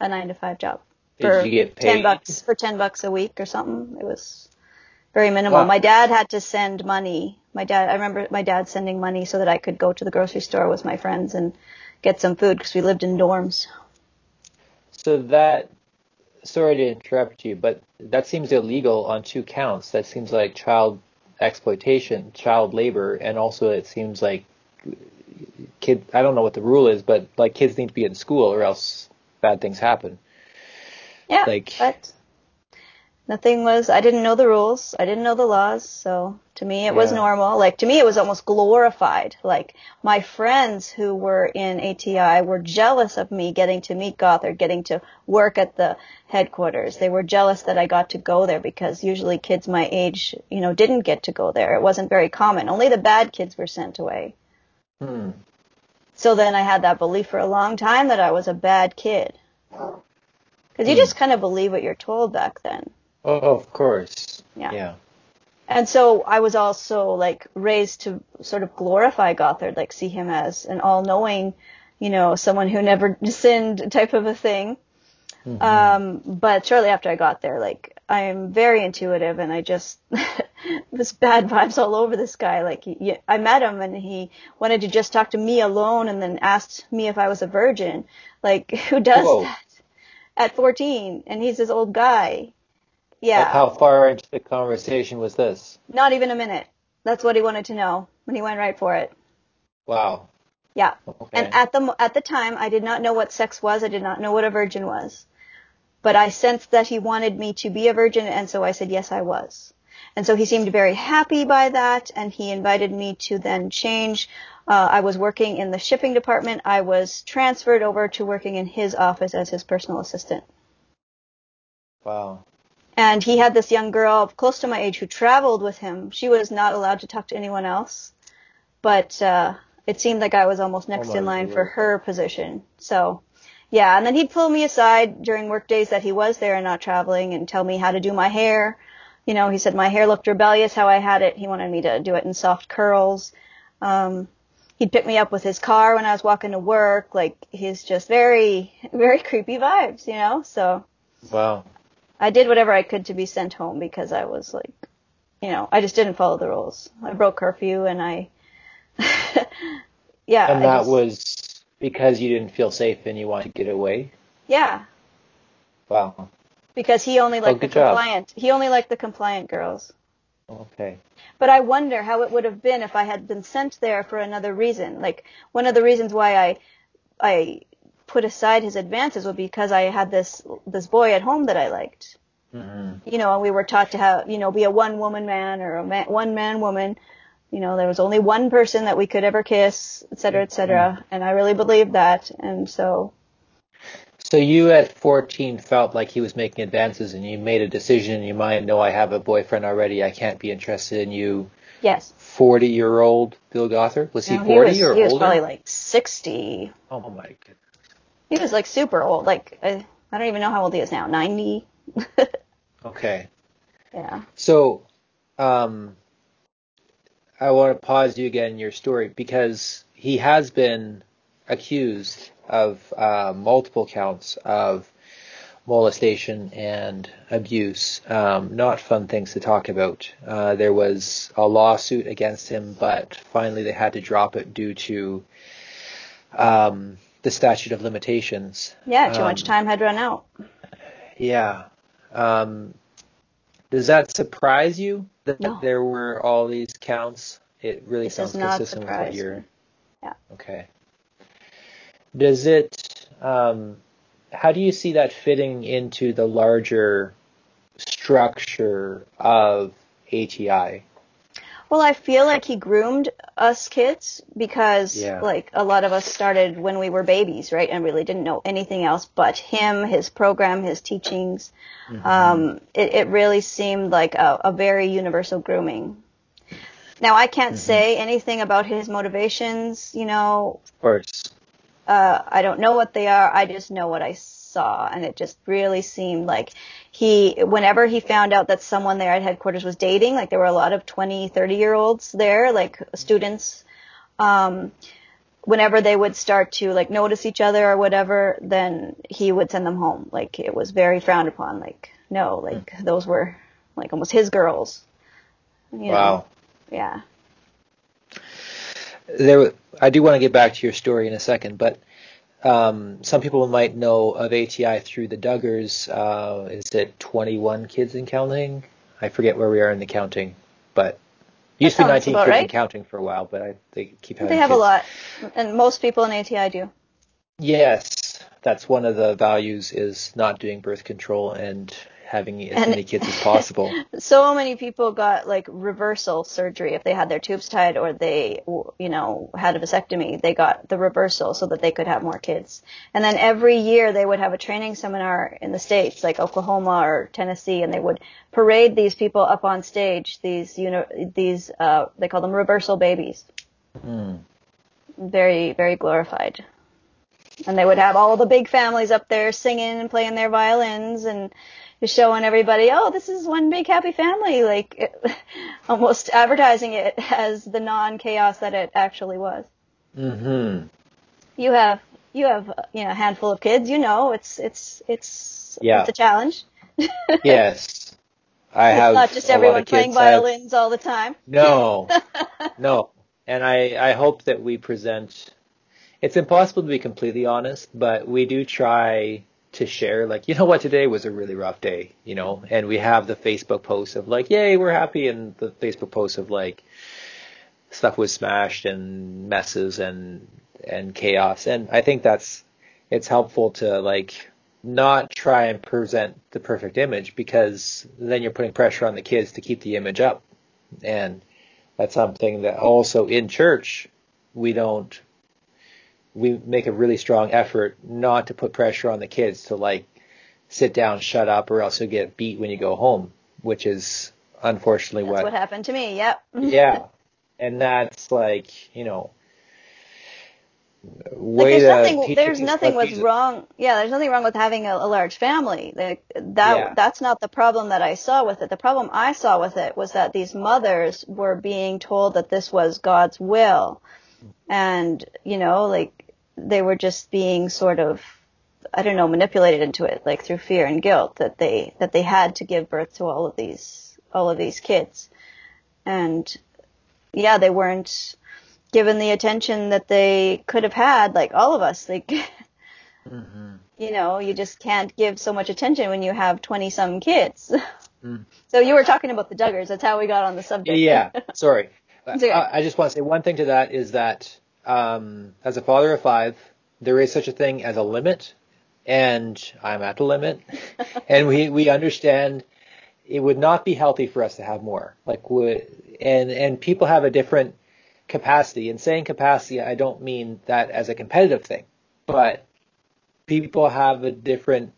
a nine to five job for you get ten bucks for ten bucks a week or something. It was very minimal. Wow. My dad had to send money. My dad, I remember my dad sending money so that I could go to the grocery store with my friends and get some food because we lived in dorms. So that, sorry to interrupt you, but that seems illegal on two counts. That seems like child exploitation, child labor, and also it seems like kid. I don't know what the rule is, but like kids need to be in school or else bad things happen. Yeah, Like- but the thing was, I didn't know the rules. I didn't know the laws. So to me, it was normal. Like to me, it was almost glorified. Like my friends who were in ATI were jealous of me getting to meet Gothard, getting to work at the headquarters. They were jealous that I got to go there because usually kids my age, you know, didn't get to go there. It wasn't very common. Only the bad kids were sent away. Hmm. So then I had that belief for a long time that I was a bad kid. Because you Hmm. just kind of believe what you're told back then. Oh, of course. Yeah. Yeah. And so I was also like raised to sort of glorify Gothard, like see him as an all-knowing, you know, someone who never sinned type of a thing. Mhm. Um, but shortly after I got there, like I'm very intuitive, and I just this bad vibes all over this guy. Like he, I met him, and he wanted to just talk to me alone, and then asked me if I was a virgin. Like who does Whoa. that at 14? And he's this old guy. Yeah. Like how far into the conversation was this? Not even a minute. That's what he wanted to know, and he went right for it. Wow. Yeah. Okay. And at the at the time, I did not know what sex was. I did not know what a virgin was. But I sensed that he wanted me to be a virgin, and so I said yes, I was. And so he seemed very happy by that, and he invited me to then change. Uh, I was working in the shipping department. I was transferred over to working in his office as his personal assistant. wow. And he had this young girl close to my age who traveled with him. She was not allowed to talk to anyone else, but uh, it seemed like I was almost next Oh in line for her position. So, yeah. And then he'd pull me aside during work days that he was there and not traveling, and tell me how to do my hair. You know, he said my hair looked rebellious how I had it. He wanted me to do it in soft curls. Um, he'd pick me up with his car when I was walking to work. Like he's just very, very creepy vibes, you know. So. Wow. I did whatever I could to be sent home because I was like, you know, I just didn't follow the rules. I broke curfew and I, yeah. And that just- was because you didn't feel safe and you wanted to get away? yeah, Wow. because he only liked oh, the good job. compliant. He only liked the compliant girls. Okay. But I wonder how it would have been if I had been sent there for another reason. Like one of the reasons why I, I put aside his advances was because I had this this boy at home that I liked. hmm you know, and we were taught to have, you know, be a one woman man or a man, one man woman. You know, there was only one person that we could ever kiss, et cetera, et cetera. And I really believed that. And so, So you at 14 felt like he was making advances and you made a decision in your mind, no, I have a boyfriend already. I can't be interested in you. yes. 40 year old Bill Gothard? Was he No, 40 was, or he was older? probably like 60. oh my goodness. He was like super old. Like, I, I don't even know how old he is now. 90? Okay. yeah. So, um, I want to pause you again in your story because he has been accused of uh, multiple counts of molestation and abuse. Um, not fun things to talk about. Uh, there was a lawsuit against him, but finally they had to drop it due to um, the statute of limitations. Yeah, too much Um, time had run out. Yeah. Um, does that surprise you that No. there were all these counts? It really sounds consistent with what you're. me. Yeah. Okay. Does it? Um, how do you see that fitting into the larger structure of ATI? Well, I feel like he groomed us kids because, Yeah. like, a lot of us started when we were babies, right, and really didn't know anything else but him, his program, his teachings. Um, it, it really seemed like a, a very universal grooming. Now, I can't say anything about his motivations, you know, Of course. Uh, I don't know what they are. I just know what I saw. And it just really seemed like he, whenever he found out that someone there at headquarters was dating, like there were a lot of 20, 30 year olds there, like students, um, whenever they would start to like notice each other or whatever, then he would send them home. Like it was very frowned upon. Like, no, like those were like almost his girls. You Wow. Know? Yeah. There I do want to get back to your story in a second, but um, some people might know of ATI through the Duggars. Uh, is it 21 kids and counting? I forget where we are in the counting, but used to be 19 kids right. and counting for a while, but I, they keep having They have a lot. And most people in ATI do. Yes, that's one of the values is not doing birth control and having as And- many kids as possible. So many people got like reversal surgery if they had their tubes tied or they, you know, had a vasectomy. They got the reversal so that they could have more kids. And then every year they would have a training seminar in the states, like Oklahoma or Tennessee, and they would parade these people up on stage. These, you know, these uh, they call them reversal babies. Hmm. Very, very glorified. And they would have all the big families up there singing and playing their violins and just showing everybody, oh, this is one big happy family, like it, almost advertising it as the non-chaos that it actually was. Mm-hmm. You have you have you know a handful of kids, you know, it's it's it's Yeah. it's a challenge. Yes, I have it's not just everyone playing. Have- violins all the time. No, no. And I, I hope that we present, it's impossible to be completely honest, but we do try to share, like, you know what, today was a really rough day, you know, and we have the Facebook posts of like, yay, we're happy, and the Facebook posts of like, stuff was smashed and messes and, and chaos. And I think that's, it's helpful to like, not try and present the perfect image because then you're putting pressure on the kids to keep the image up. And that's something that also in church we don't we make a really strong effort not to put pressure on the kids to like sit down, shut up, or else you'll get beat when you go home, which is unfortunately That's what happened to me. Yep. yeah. And that's like, you know, Like there's to nothing there's nothing wrong yeah there's nothing wrong with having a, a large family that Yeah. that's not the problem that I saw with it the problem I saw with it was that these mothers were being told that this was God's will and you know like they were just being sort of I don't know manipulated into it like through fear and guilt that they that they had to give birth to all of these all of these kids and yeah they weren't given the attention that they could have had, like all of us. Like, Mm-hmm. you know, you just can't give so much attention when you have 20 some kids. Mm. So you were talking about the Duggars. That's how we got on the subject. Yeah, sorry. I, I just want to say one thing to that is that um, as a father of five, there is such a thing as a limit, and I'm at the limit, and we we understand it would not be healthy for us to have more. Like, would and and people have a different capacity. And saying capacity, I don't mean that as a competitive thing, but people have a different,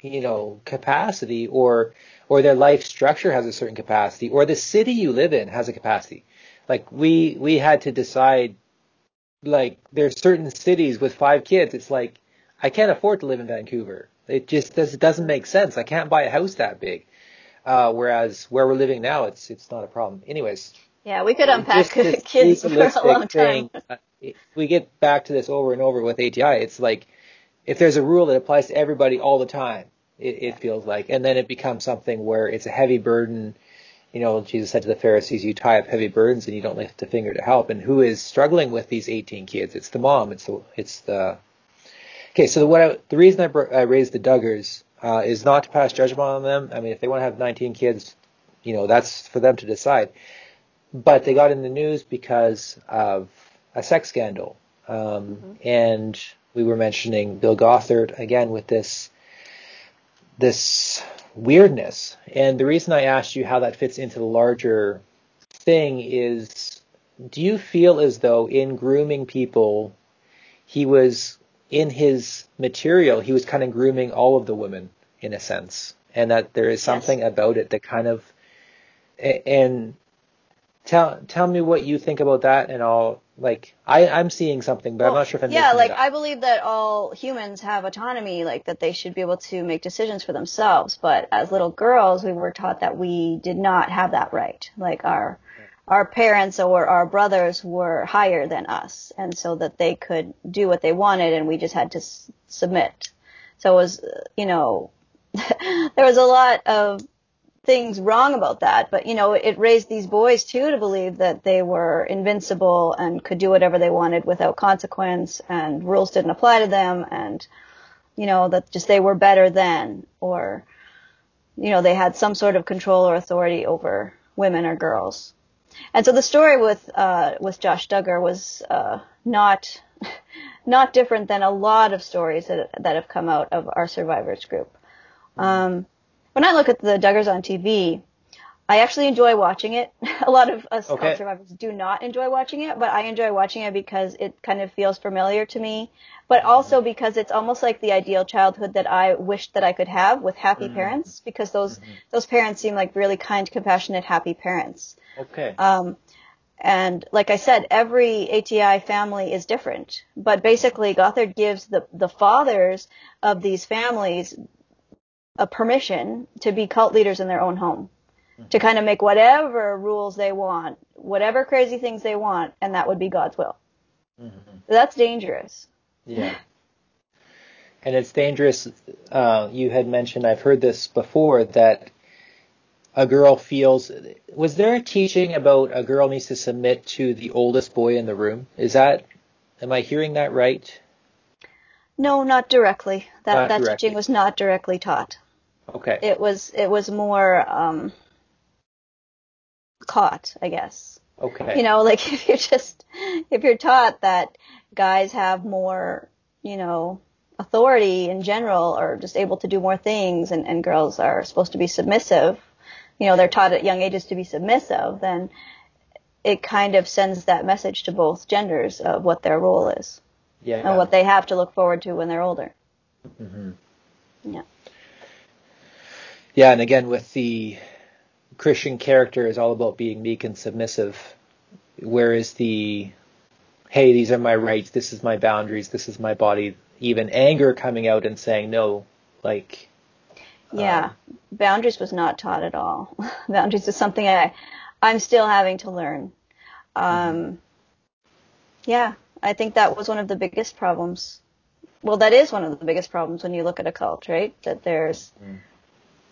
you know, capacity or or their life structure has a certain capacity or the city you live in has a capacity. Like we we had to decide like there's certain cities with five kids it's like I can't afford to live in Vancouver. It just does, it doesn't make sense. I can't buy a house that big. Uh, whereas where we're living now, it's it's not a problem. Anyways, Yeah, we could unpack kids for a long time. thing, uh, we get back to this over and over with ATI. It's like if there's a rule that applies to everybody all the time, it, it feels like, and then it becomes something where it's a heavy burden. You know, Jesus said to the Pharisees, "You tie up heavy burdens and you don't lift a finger to help." And who is struggling with these 18 kids? It's the mom. It's the it's the okay. So the, what I, the reason I, br- I raised the Duggars uh, is not to pass judgment on them. I mean, if they want to have 19 kids, you know, that's for them to decide. But they got in the news because of a sex scandal, um, and we were mentioning Bill Gothard again with this this weirdness. And the reason I asked you how that fits into the larger thing is do you feel as though in grooming people he was in his material he was kind of grooming all of the women in a sense and that there is something about it that kind of and tell tell me what you think about that, and I'll like I I'm seeing something, but well, I'm not sure if I'm yeah. Like I believe that all humans have autonomy, like that they should be able to make decisions for themselves. But as little girls, we were taught that we did not have that right. Like our our parents or our brothers were higher than us, and so that they could do what they wanted, and we just had to s- submit. So it was, you know, there was a lot of things wrong about that, but you know, it raised these boys too to believe that they were invincible and could do whatever they wanted without consequence and rules didn't apply to them and you know, that just they were better than or you know, they had some sort of control or authority over women or girls. And so the story with uh with Josh Duggar was uh not not different than a lot of stories that that have come out of our survivors group. Um when I look at the Duggars on TV, I actually enjoy watching it. a lot of us okay. survivors do not enjoy watching it, but I enjoy watching it because it kind of feels familiar to me, but also because it's almost like the ideal childhood that I wished that I could have with happy mm-hmm. parents because those mm-hmm. those parents seem like really kind, compassionate, happy parents. Okay. Um and like I said, every ATI family is different. But basically, Gothard gives the, the fathers of these families a permission to be cult leaders in their own home, mm-hmm. to kind of make whatever rules they want, whatever crazy things they want, and that would be God's will. Mm-hmm. That's dangerous. Yeah. And it's dangerous. Uh, you had mentioned, I've heard this before, that a girl feels. Was there a teaching about a girl needs to submit to the oldest boy in the room? Is that, am I hearing that right? No, not directly. That not that directly. teaching was not directly taught. Okay. It was it was more um, caught, I guess. Okay. You know, like if you're just if you're taught that guys have more, you know, authority in general or just able to do more things and, and girls are supposed to be submissive, you know, they're taught at young ages to be submissive, then it kind of sends that message to both genders of what their role is. Yeah. And what they have to look forward to when they're older. Mm-hmm. Yeah. Yeah, and again with the Christian character is all about being meek and submissive, whereas the hey, these are my rights, this is my boundaries, this is my body, even anger coming out and saying no, like yeah, um, boundaries was not taught at all. boundaries is something I I'm still having to learn. Um, mm-hmm. Yeah, I think that was one of the biggest problems. Well, that is one of the biggest problems when you look at a cult, right? That there's mm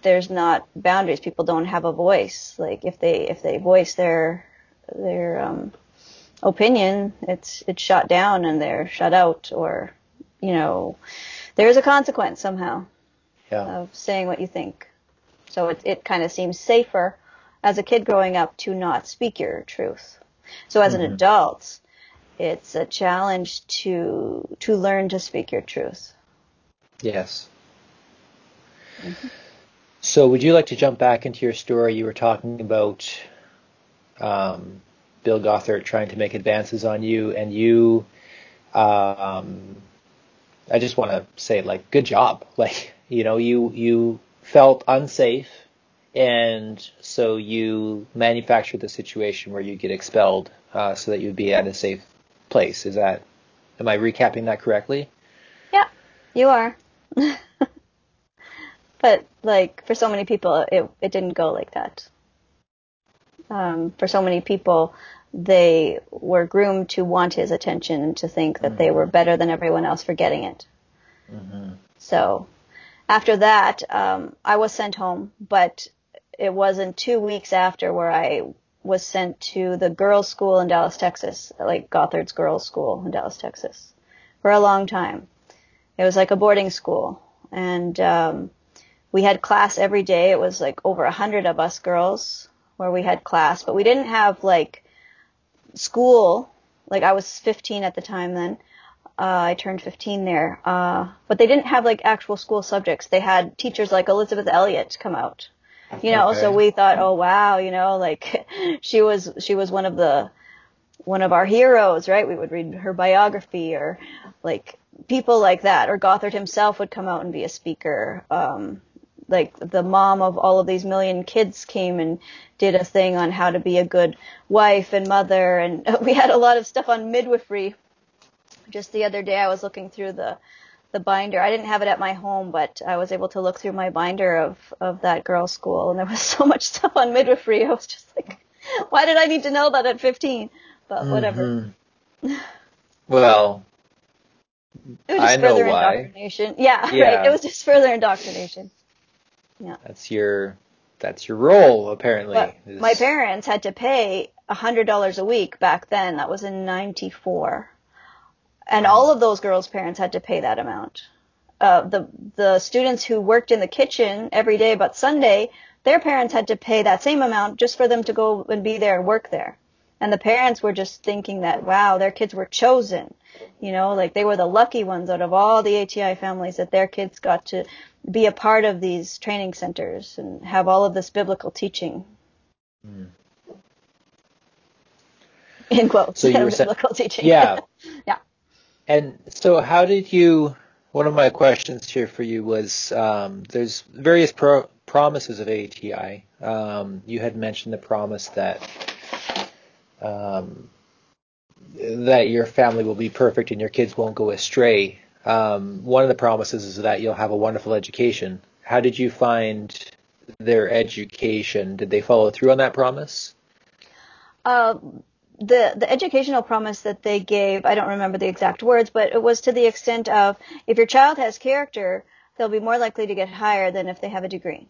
there's not boundaries. People don't have a voice. Like if they if they voice their their um, opinion, it's it's shot down and they're shut out, or you know, there's a consequence somehow yeah. of saying what you think. So it it kind of seems safer as a kid growing up to not speak your truth. So as mm-hmm. an adult, it's a challenge to to learn to speak your truth. Yes. Mm-hmm. So, would you like to jump back into your story? You were talking about um, Bill Gothard trying to make advances on you, and you, um, I just want to say, like, good job. Like, you know, you you felt unsafe, and so you manufactured the situation where you get expelled, uh, so that you'd be at a safe place. Is that? Am I recapping that correctly? Yeah, you are. But like for so many people, it it didn't go like that. Um, for so many people, they were groomed to want his attention and to think that mm-hmm. they were better than everyone else for getting it. Mm-hmm. So after that, um, I was sent home, but it wasn't two weeks after where I was sent to the girls' school in Dallas, Texas, like Gothard's girls' school in Dallas, Texas, for a long time. It was like a boarding school, and um, we had class every day. It was like over a hundred of us girls where we had class, but we didn't have like school. Like I was 15 at the time then. Uh, I turned 15 there. Uh, but they didn't have like actual school subjects. They had teachers like Elisabeth Elliot come out. You know, okay. so we thought, oh wow, you know, like she was, she was one of the, one of our heroes, right? We would read her biography or like people like that, or Gothard himself would come out and be a speaker. Um, like the mom of all of these million kids came and did a thing on how to be a good wife and mother, and we had a lot of stuff on midwifery. Just the other day, I was looking through the the binder. I didn't have it at my home, but I was able to look through my binder of of that girls' school, and there was so much stuff on midwifery. I was just like, why did I need to know that at 15? But whatever. Mm-hmm. Well, it was just I know further why. indoctrination. Yeah, Yeah. right. It was just further indoctrination. Yeah. that's your that's your role apparently. But is- my parents had to pay a hundred dollars a week back then. That was in '94, and all of those girls' parents had to pay that amount. Uh, the the students who worked in the kitchen every day but Sunday, their parents had to pay that same amount just for them to go and be there and work there. And the parents were just thinking that wow, their kids were chosen. You know, like they were the lucky ones out of all the ATI families that their kids got to be a part of these training centers and have all of this biblical teaching. In quotes, So you were biblical teaching. yeah. Yeah. And so, how did you? One of my questions here for you was: um, there's various pro- promises of ATI. Um, you had mentioned the promise that um, that your family will be perfect and your kids won't go astray. Um, one of the promises is that you'll have a wonderful education. How did you find their education? Did they follow through on that promise? Uh, the the educational promise that they gave, I don't remember the exact words, but it was to the extent of if your child has character, they'll be more likely to get hired than if they have a degree.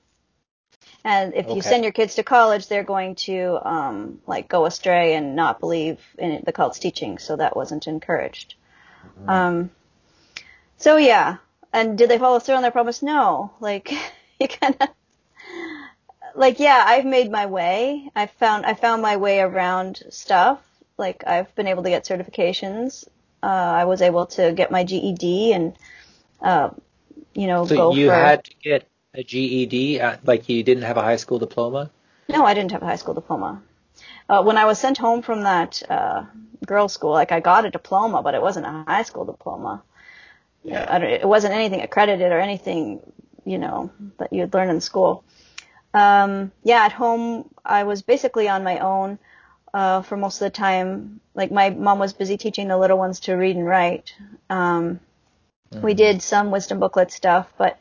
And if Okay. you send your kids to college, they're going to um, like go astray and not believe in the cult's teaching, so that wasn't encouraged. Um, so yeah, and did they follow through on their promise? No. Like you kind of like yeah, I've made my way. I found I found my way around stuff. Like I've been able to get certifications. Uh, I was able to get my GED and uh, you know So go you for. had to get a GED, uh, like you didn't have a high school diploma. No, I didn't have a high school diploma. Uh, when I was sent home from that uh, girls' school, like I got a diploma, but it wasn't a high school diploma. I don't, it wasn't anything accredited or anything, you know, that you'd learn in school. Um, yeah, at home, I was basically on my own uh, for most of the time. Like my mom was busy teaching the little ones to read and write. Um, We did some wisdom booklet stuff, but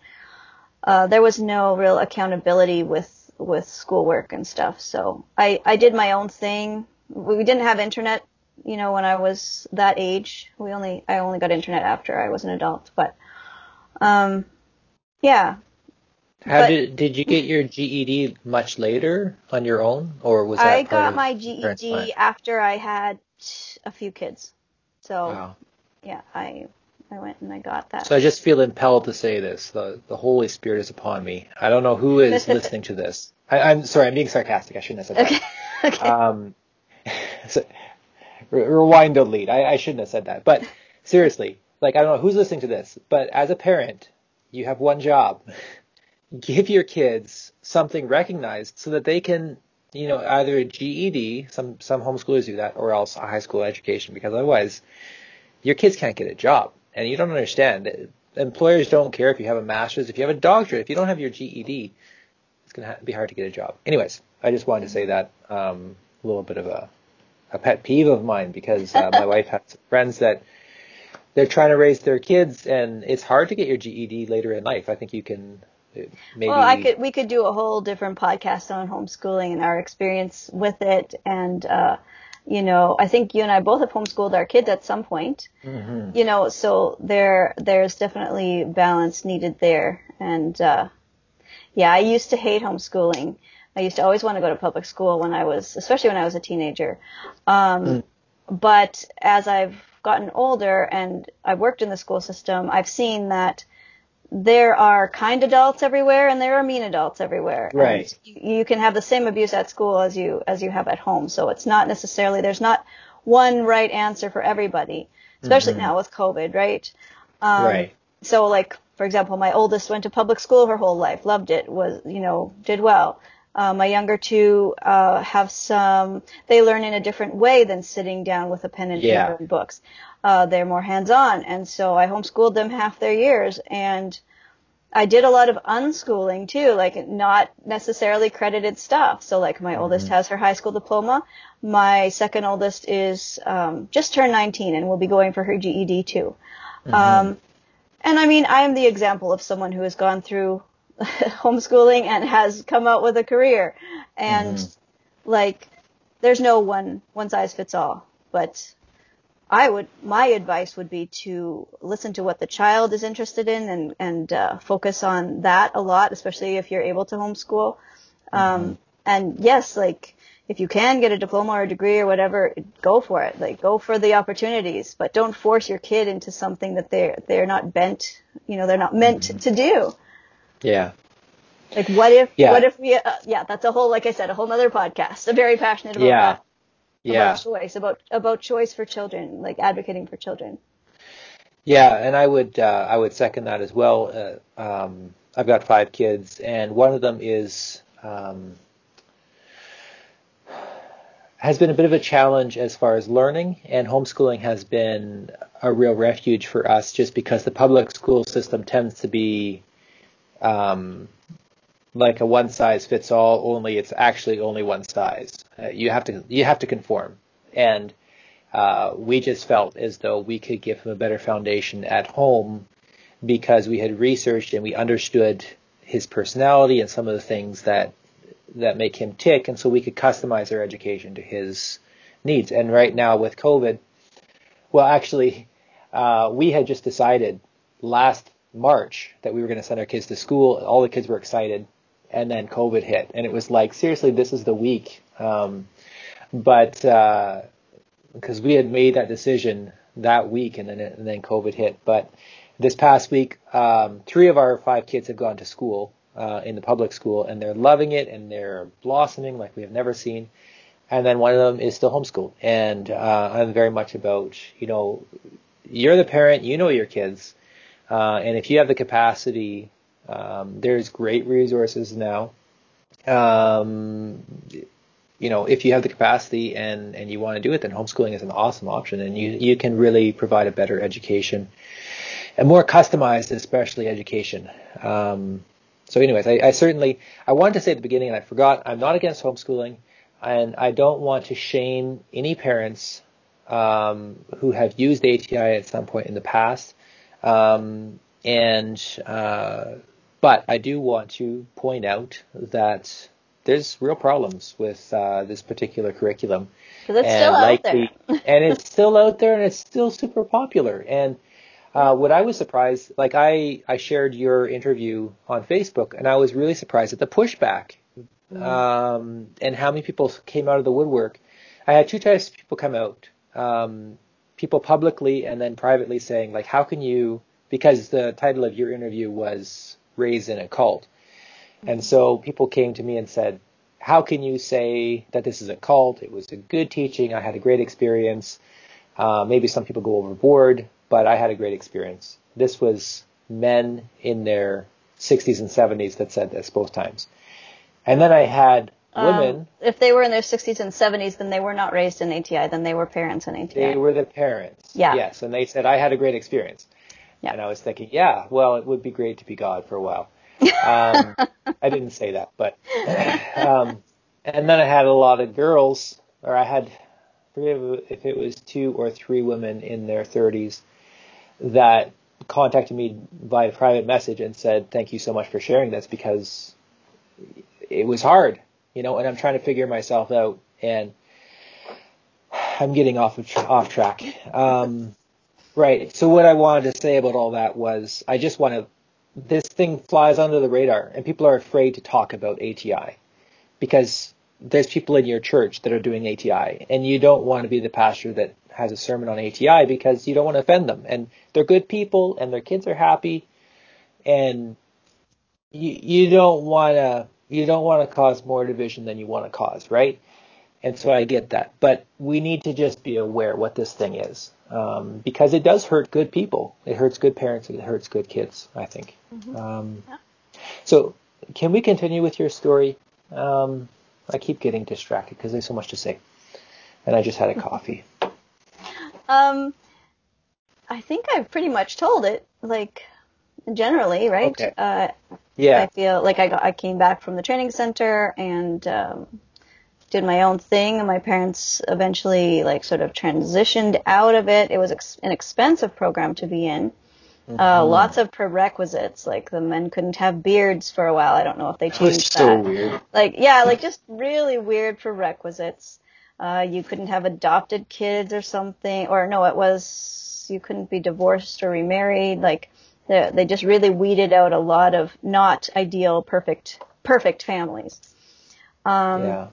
uh, there was no real accountability with with schoolwork and stuff. So I I did my own thing. We didn't have internet, you know, when I was that age. We only I only got internet after I was an adult, but um, yeah, How But- did did you get your GED much later on your own, or was that I got my? GED after I had a few kids. So Wow. yeah, I I went and I got that. So I just feel impelled to say this. The the Holy Spirit is upon me. I don't know who is listening to this. I, I'm sorry. I'm being sarcastic. I shouldn't have said okay. that. okay. Um, so, re- rewind the lead. I, I shouldn't have said that. But seriously, like I don't know who's listening to this, but as a parent, you have one job: give your kids something recognized so that they can, you know, either a GED. Some some homeschoolers do that, or else a high school education, because otherwise, your kids can't get a job. And you don't understand. Employers don't care if you have a master's, if you have a doctorate, if you don't have your GED, it's going to ha- be hard to get a job. Anyways, I just wanted to say that um, a little bit of a, a pet peeve of mine because uh, my wife has friends that they're trying to raise their kids, and it's hard to get your GED later in life. I think you can uh, maybe. Well, I could we could do a whole different podcast on homeschooling and our experience with it, and uh, you know, I think you and I both have homeschooled our kids at some point. Mhm. You know, so there there's definitely balance needed there, and uh, yeah, I used to hate homeschooling. I used to always want to go to public school when I was, especially when I was a teenager. Um, But as I've gotten older and I've worked in the school system, I've seen that there are kind adults everywhere and there are mean adults everywhere. Right. You, you can have the same abuse at school as you as you have at home. So it's not necessarily there's not one right answer for everybody, especially now with COVID, right? Um, right. So like for example, my oldest went to public school her whole life, loved it, was you know did well. Uh, my younger two uh, have some. They learn in a different way than sitting down with a pen and Yeah. paper and books. Uh, they're more hands-on, and so I homeschooled them half their years, and I did a lot of unschooling too, like not necessarily credited stuff. So like my mm-hmm. oldest has her high school diploma. My second oldest is um, just turned 19 and will be going for her GED too. Mm-hmm. Um, and I mean, I am the example of someone who has gone through homeschooling and has come out with a career. And mm-hmm. like, there's no one one size fits all. But I would, my advice would be to listen to what the child is interested in and, and uh, focus on that a lot, especially if you're able to homeschool. Um, mm-hmm. And yes, like, if you can get a diploma or a degree or whatever, go for it. Like, go for the opportunities, but don't force your kid into something that they're, they're not bent, you know, they're not meant mm-hmm. to do. Yeah. Like, what if, yeah. what if we, uh, yeah, that's a whole, like I said, a whole other podcast. I'm very passionate about yeah. that yeah. about choice, about about choice for children, like advocating for children. Yeah, and I would uh, I would second that as well. Uh, um, I've got five kids, and one of them is um, has been a bit of a challenge as far as learning, and homeschooling has been a real refuge for us, just because the public school system tends to be um, like a one size fits all. Only it's actually only one size. Uh, you have to you have to conform, and uh, we just felt as though we could give him a better foundation at home because we had researched and we understood his personality and some of the things that that make him tick, and so we could customize our education to his needs. And right now with COVID, well, actually, uh, we had just decided last March that we were going to send our kids to school. All the kids were excited, and then COVID hit, and it was like seriously, this is the week. Um, but because uh, we had made that decision that week, and then and then COVID hit. But this past week, um, three of our five kids have gone to school uh, in the public school, and they're loving it, and they're blossoming like we have never seen. And then one of them is still homeschooled, and uh, I'm very much about you know, you're the parent, you know your kids, uh, and if you have the capacity um, there's great resources now. Um, you know, if you have the capacity and, and you want to do it, then homeschooling is an awesome option, and you you can really provide a better education, and more customized, especially education. Um, so, anyways, I, I certainly I wanted to say at the beginning, and I forgot, I'm not against homeschooling, and I don't want to shame any parents um, who have used ATI at some point in the past. Um, and uh, but I do want to point out that there's real problems with uh, this particular curriculum. Because it's and still out there. and it's still out there and it's still super popular. And uh, what I was surprised, like I, I shared your interview on Facebook and I was really surprised at the pushback mm-hmm. um, and how many people came out of the woodwork. I had two types of people come out. Um, people publicly and then privately saying like, how can you, because the title of your interview was raised in a cult. And so people came to me and said, How can you say that this is a cult? It was a good teaching. I had a great experience. Uh, maybe some people go overboard, but I had a great experience. This was men in their 60s and 70s that said this both times. And then I had um, women. Um, if they were in their 60s and 70s, then they were not raised in ATI. Then they were parents in ATI. They were the parents. Yeah. Yes, and they said I had a great experience. Yeah. And I was thinking, yeah, well, it would be great to be God for a while. Um, I didn't say that, but um, and then I had a lot of girls, or I had, if it was two or three women in their 30s that contacted me via private message and said, "Thank you so much for sharing this because it was hard, you know, and I'm trying to figure myself out and." I'm getting off of off track. Um, Right. So what I wanted to say about all that was I just want to this thing flies under the radar and people are afraid to talk about ATI because there's people in your church that are doing ATI and you don't want to be the pastor that has a sermon on ATI because you don't want to offend them and they're good people and their kids are happy and you you don't want to you don't want to cause more division than you want to cause, right? And so I get that, but we need to just be aware what this thing is um, because it does hurt good people. It hurts good parents. It hurts good kids. I think. Mm-hmm. Um, yeah. So, can we continue with your story? Um, I keep getting distracted because there's so much to say, and I just had a coffee. um, I think I've pretty much told it. Like, generally, right? Okay. Uh, Yeah. I feel like I got, I came back from the training center and um, did my own thing, and my parents eventually like sort of transitioned out of it. It was ex- an expensive program to be in. Mm-hmm. Uh, lots of prerequisites, like the men couldn't have beards for a while. I don't know if they changed so that. weird. Like, yeah, like just really weird prerequisites. Uh, you couldn't have adopted kids or something, or no, it was you couldn't be divorced or remarried. Like, they, they just really weeded out a lot of not ideal, perfect, perfect families. Um, yeah.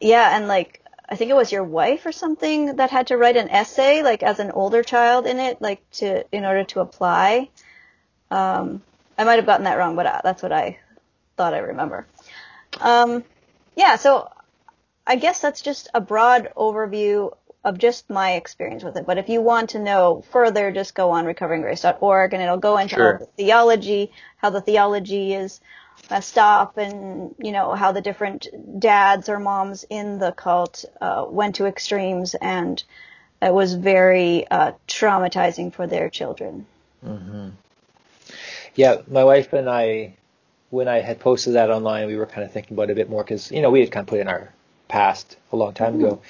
Yeah, and like I think it was your wife or something that had to write an essay, like as an older child in it, like to in order to apply. Um, I might have gotten that wrong, but uh, that's what I thought I remember. Um, yeah, so I guess that's just a broad overview of just my experience with it. But if you want to know further, just go on recoveringgrace.org and it'll go into Sure. all the theology, how the theology is messed up and, you know, how the different dads or moms in the cult uh, went to extremes and it was very uh, traumatizing for their children. Yeah, my wife and I, when I had posted that online, we were kind of thinking about it a bit more because you know we had kind of put in our past a long time ago,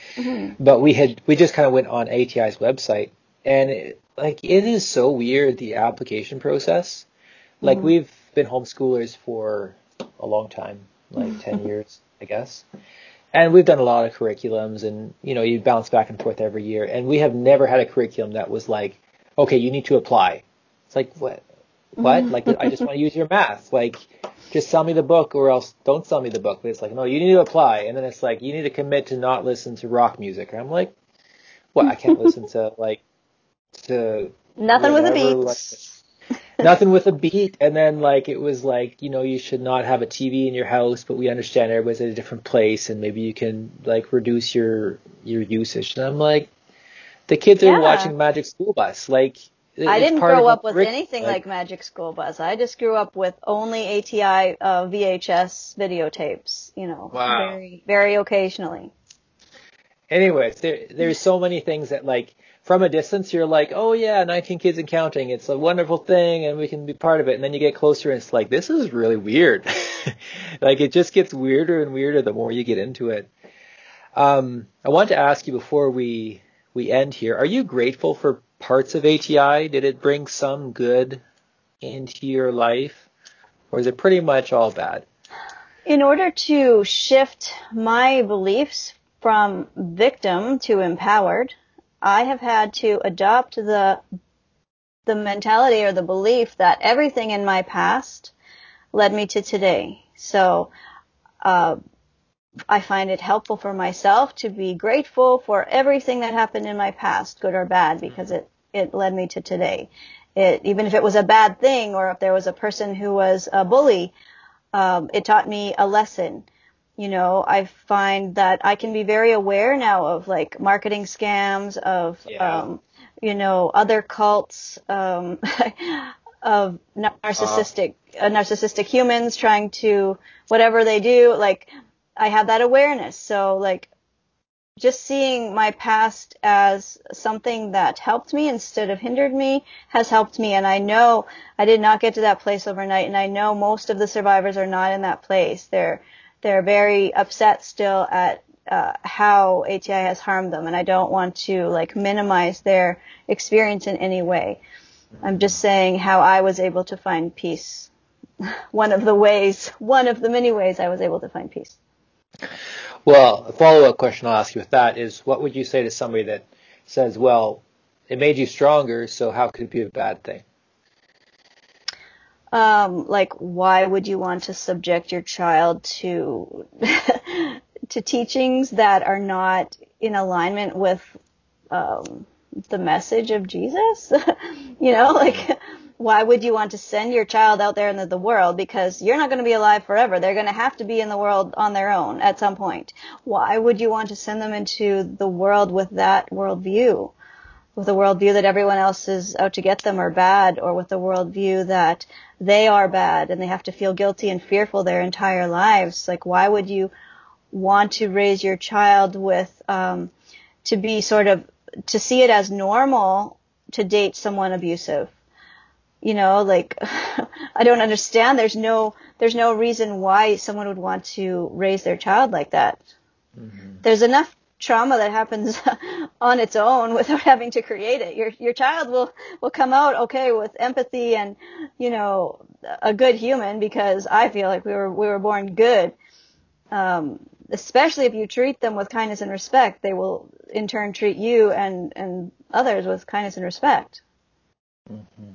but we had we just kind of went on ATI's website and it, like it is so weird the application process. Like we've been homeschoolers for a long time, like ten years, I guess. And we've done a lot of curriculums and, you know, you bounce back and forth every year. And we have never had a curriculum that was like, okay, you need to apply. It's like, what? What? Like, I just want to use your math. Like, just sell me the book or else don't sell me the book. But it's like, no, you need to apply. And then it's like, you need to commit to not listen to rock music. And I'm like, what? I can't listen to, like, to Nothing with a whatever, beat. like, nothing with a beat and then like it was like you know you should not have a tv in your house but we understand everybody's at a different place and maybe you can like reduce your your usage and i'm like the kids Yeah. are watching magic school bus like I didn't grow up with curriculum. anything like Magic School Bus. I just grew up with only ATI uh, VHS videotapes, you know, Wow. very very occasionally. anyways there there's so many things that like from a distance you're like oh yeah 19 kids and counting. It's a wonderful thing and we can be part of it. And then you get closer and it's like this is really weird. Like it just gets weirder and weirder the more you get into it. Um i want to ask you before we we end here are you grateful for parts of ati did it bring some good into your life or is it pretty much all bad? In order to shift my beliefs from victim to empowered, I have had to adopt the the mentality or the belief that everything in my past led me to today. So uh, I find it helpful for myself to be grateful for everything that happened in my past, good or bad, because it it led me to today. It, even if it was a bad thing or if there was a person who was a bully, um, it taught me a lesson. You know, I find that I can be very aware now of like marketing scams, of Yeah. um, you know other cults, um, of narcissistic uh, narcissistic humans trying to whatever they do. Like I have that awareness. So like just seeing my past as something that helped me instead of hindered me has helped me. And I know I did not get to that place overnight. And I know most of the survivors are not in that place. They're, they're very upset still at uh, how ATI has harmed them. And I don't want to like minimize their experience in any way. I'm just saying how I was able to find peace. One of the ways, one of the many ways I was able to find peace. Well, a follow-up question I'll ask you with that is, what would you say to somebody that says, "Well, it made you stronger, so how could it be a bad thing?" Um, like why would you want to subject your child to to teachings that are not in alignment with um, the message of Jesus? you know, like why would you want to send your child out there into the world because you're not going to be alive forever. They're going to have to be in the world on their own at some point. Why would you want to send them into the world with that worldview? With a worldview that everyone else is out to get them or bad, or with a worldview that they are bad and they have to feel guilty and fearful their entire lives. Like, why would you want to raise your child with, um, to be sort of, to see it as normal to date someone abusive? you know, like I don't understand. There's no there's no reason why someone would want to raise their child like that. Mm-hmm. There's enough trauma that happens on its own without having to create it. Your your child will will come out okay with empathy and you know a good human because I feel like we were we were born good. Um, especially if you treat them with kindness and respect, they will in turn treat you and and others with kindness and respect. Mm-hmm.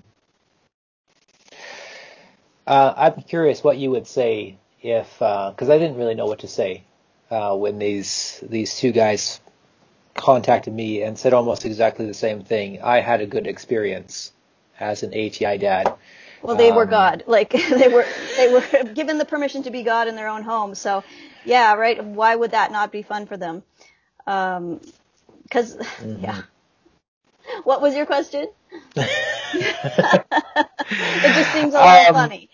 Uh, I'm curious what you would say if, because uh, I didn't really know what to say uh, when these these two guys contacted me and said almost exactly the same thing. I had a good experience as an ATI dad. Well, they um, were God. Like they were they were given the permission to be God in their own home. So, yeah, right. Why would that not be fun for them? Um, because mm-hmm. yeah. What was your question? it just seems a little um, funny.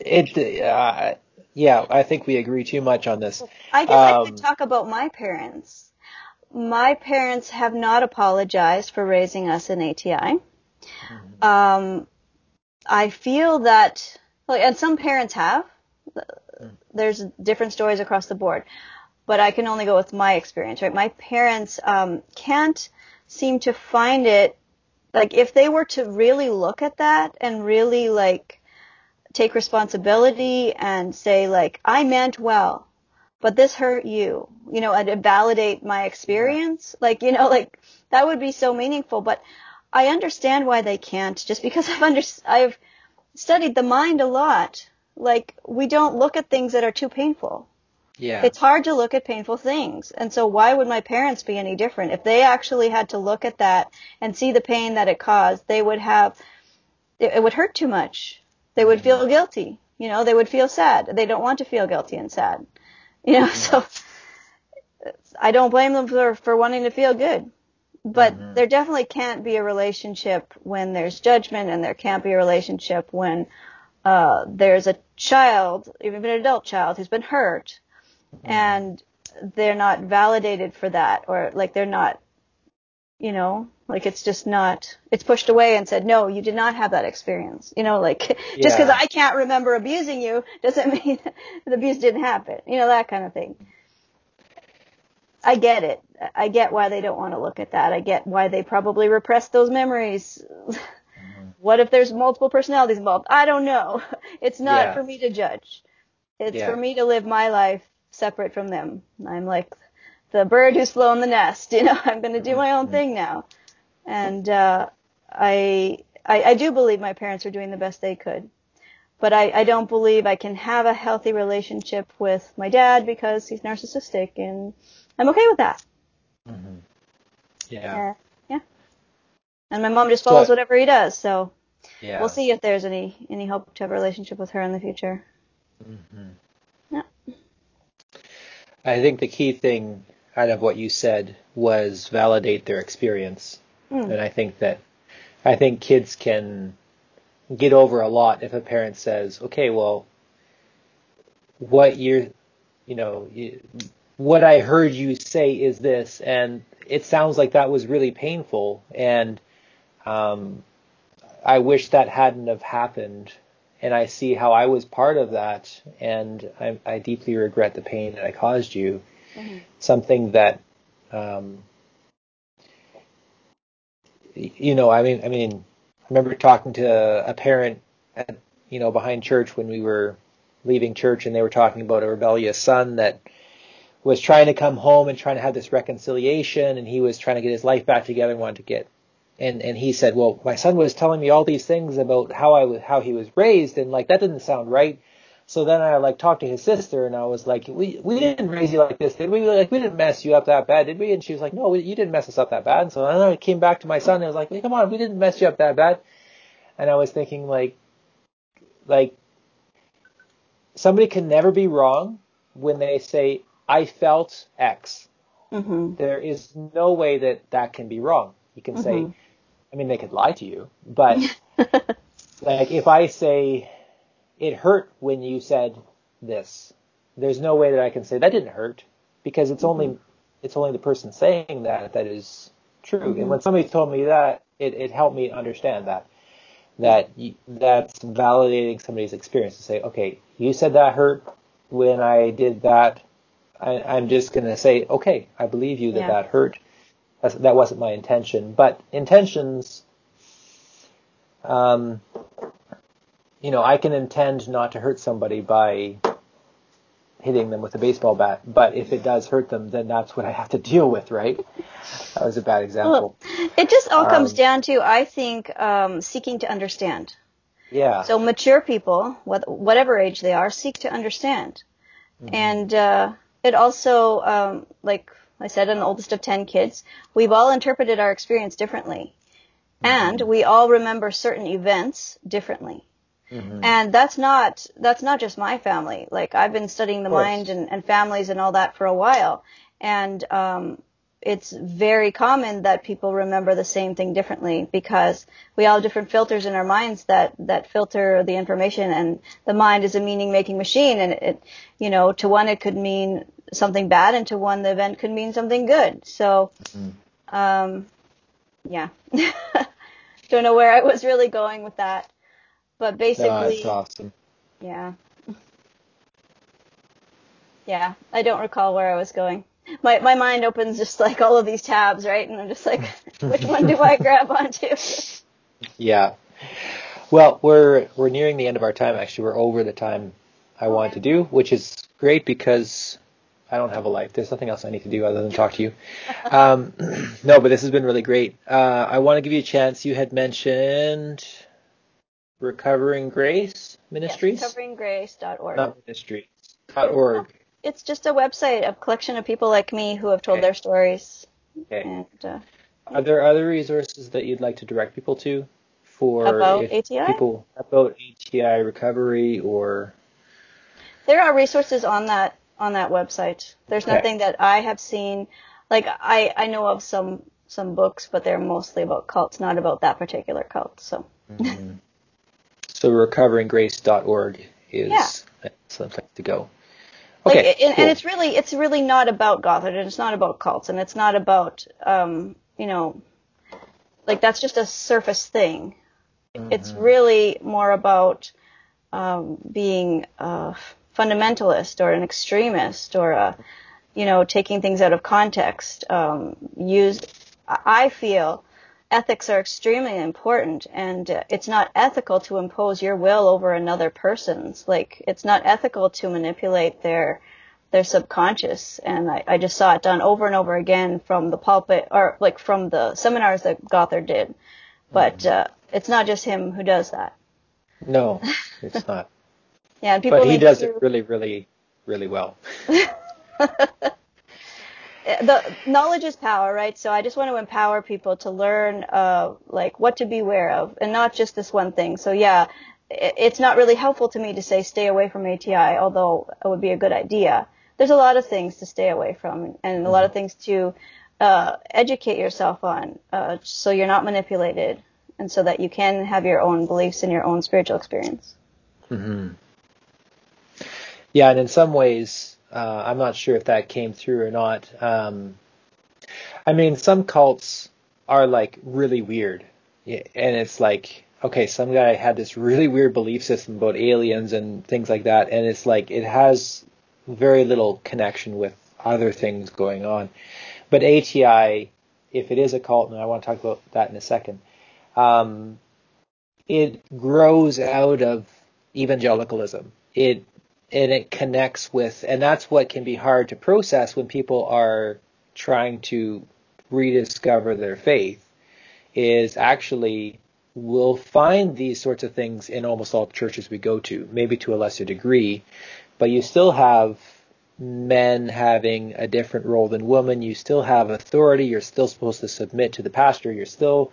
It, uh, yeah, I think we agree too much on this. I guess um, I could um, talk about my parents. My parents have not apologized for raising us in ATI. Mm-hmm. Um, I feel that, and some parents have. There's different stories across the board, but I can only go with my experience, right? My parents um, can't seem to find it like if they were to really look at that and really like take responsibility and say like I meant well, but this hurt you, you know, and validate my experience, like you know, like that would be so meaningful. But I understand why they can't, just because I've under I've studied the mind a lot. Like we don't look at things that are too painful. Yeah. It's hard to look at painful things. And so why would my parents be any different? If they actually had to look at that and see the pain that it caused, they would have, it, it would hurt too much. They would feel guilty. You know, they would feel sad. They don't want to feel guilty and sad. You know, so I don't blame them for, for wanting to feel good. But mm-hmm. there definitely can't be a relationship when there's judgment and there can't be a relationship when uh, there's a child, even an adult child, who's been hurt and they're not validated for that or like they're not you know like it's just not it's pushed away and said no you did not have that experience you know like yeah. just because i can't remember abusing you doesn't mean the abuse didn't happen you know that kind of thing i get it i get why they don't want to look at that i get why they probably repress those memories mm-hmm. what if there's multiple personalities involved i don't know it's not yeah. for me to judge it's yeah. for me to live my life separate from them. I'm like the bird who's flown the nest. You know, I'm going to do my own mm-hmm. thing now. And uh, I, I I do believe my parents are doing the best they could, but I I don't believe I can have a healthy relationship with my dad because he's narcissistic, and I'm okay with that. Mm-hmm. Yeah. Uh, yeah. And my mom just follows but, whatever he does, so yeah. we'll see if there's any any hope to have a relationship with her in the future. Mm-hmm. Yeah. I think the key thing out of what you said was validate their experience. Mm. And I think that I think kids can get over a lot if a parent says, "Okay, well, what you're, you know, what I heard you say is this, and it sounds like that was really painful, and um, I wish that hadn't have happened, and I see how I was part of that, and I, I deeply regret the pain that I caused you. Mm-hmm. Something that, um, you know, I mean, I mean, I remember talking to a parent, at, you know, behind church when we were leaving church, and they were talking about a rebellious son that was trying to come home and trying to have this reconciliation, and he was trying to get his life back together and wanted to get and and he said, well, my son was telling me all these things about how I was how he was raised, and like that didn't sound right. So then I like talked to his sister, and I was like, we we didn't raise you like this, did we? Like we didn't mess you up that bad, did we? And she was like, no, we, you didn't mess us up that bad. And so then I came back to my son, and I was like, come on, we didn't mess you up that bad. And I was thinking like, like somebody can never be wrong when they say I felt X. Mm-hmm. There is no way that that can be wrong. You can mm-hmm. say I mean, they could lie to you, but like if I say it hurt when you said this, there's no way that I can say that didn't hurt because it's mm-hmm. only it's only the person saying that that is true. Mm-hmm. And when somebody told me that, it, it helped me understand that that you, that's validating somebody's experience to say, okay, you said that hurt when I did that. I, I'm just going to say, okay, I believe you that Yeah. that hurt. That's, that wasn't my intention. But intentions, um, you know, I can intend not to hurt somebody by hitting them with a baseball bat, but if it does hurt them, then that's what I have to deal with, right? That was a bad example. It just all comes Um, down to, I think, um, seeking to understand. Yeah. So mature people, whatever age they are, seek to understand. And uh, it also, um, like I said, I'm the oldest of 10 kids. We've all interpreted our experience differently. And we all remember certain events differently. Mhm. And that's not that's not just my family. Like I've been studying the mind and, and families and all that for a while, and um, it's very common that people remember the same thing differently because we all have different filters in our minds that that filter the information, and the mind is a meaning making machine, and it you know to one it could mean something bad, and to one the event could mean something good. So, Mhm. um, yeah, don't know where I was really going with that. But basically, that's awesome. yeah. Yeah, I don't recall where I was going. My my mind opens just like all of these tabs, right? And I'm just like, which one do I grab onto? Yeah. Well, we're we're nearing the end of our time. Actually, we're over the time I wanted to do, which is great because I don't have a life. There's nothing else I need to do other than talk to you. Um, no, but this has been really great. Uh, I want to give you a chance. You had mentioned Recovering Grace Ministries, Yes, coveringgrace.org. not ministries. dot org. It's just a website, a collection of people like me who have told Okay. their stories. Okay. And uh, Are there other resources that you'd like to direct people to for About ATI? people about ATI recovery or there are resources on that on that website. There's Okay. nothing that I have seen. Like I I know of some some books, but they're mostly about cults, not about that particular cult. So Mhm. So recoveringgrace.org is Yeah. some place to go. Like, Okay, and, cool. and it's really it's really not about Gothard, and it's not about cults, and it's not about um, you know, like that's just a surface thing. It's Mm-hmm. really more about um, being a fundamentalist or an extremist or a, you know, taking things out of context. Um, use, I feel ethics are extremely important and uh, it's not ethical to impose your will over another person's. Like, it's not ethical to manipulate their, their subconscious. And I, I just saw it done over and over again from the pulpit or like from the seminars that Gothard did. But, uh, it's not just him who does that. no, it's not. Yeah, and people But he does it really, really, really well. the knowledge is power, right? So I just want to empower people to learn, uh, like what to beware of, and not just this one thing. So yeah, it's not really helpful to me to say stay away from ATI, although it would be a good idea. There's a lot of things to stay away from, and a lot of things to uh, educate yourself on, uh, so you're not manipulated, and so that you can have your own beliefs and your own spiritual experience. hmm Yeah, and in some ways, uh, I'm not sure if that came through or not. Um, I mean, some cults are like really weird, and it's like, okay, some guy had this really weird belief system about aliens and things like that, and it's like it has very little connection with other things going on. But ATI, if it is a cult, and I want to talk about that in a second, um, it grows out of evangelicalism. It and it connects with, and that's what can be hard to process when people are trying to rediscover their faith. Is actually we'll find these sorts of things in almost all churches we go to, maybe to a lesser degree, but you still have men having a different role than women. You still have authority. You're still supposed to submit to the pastor. You're still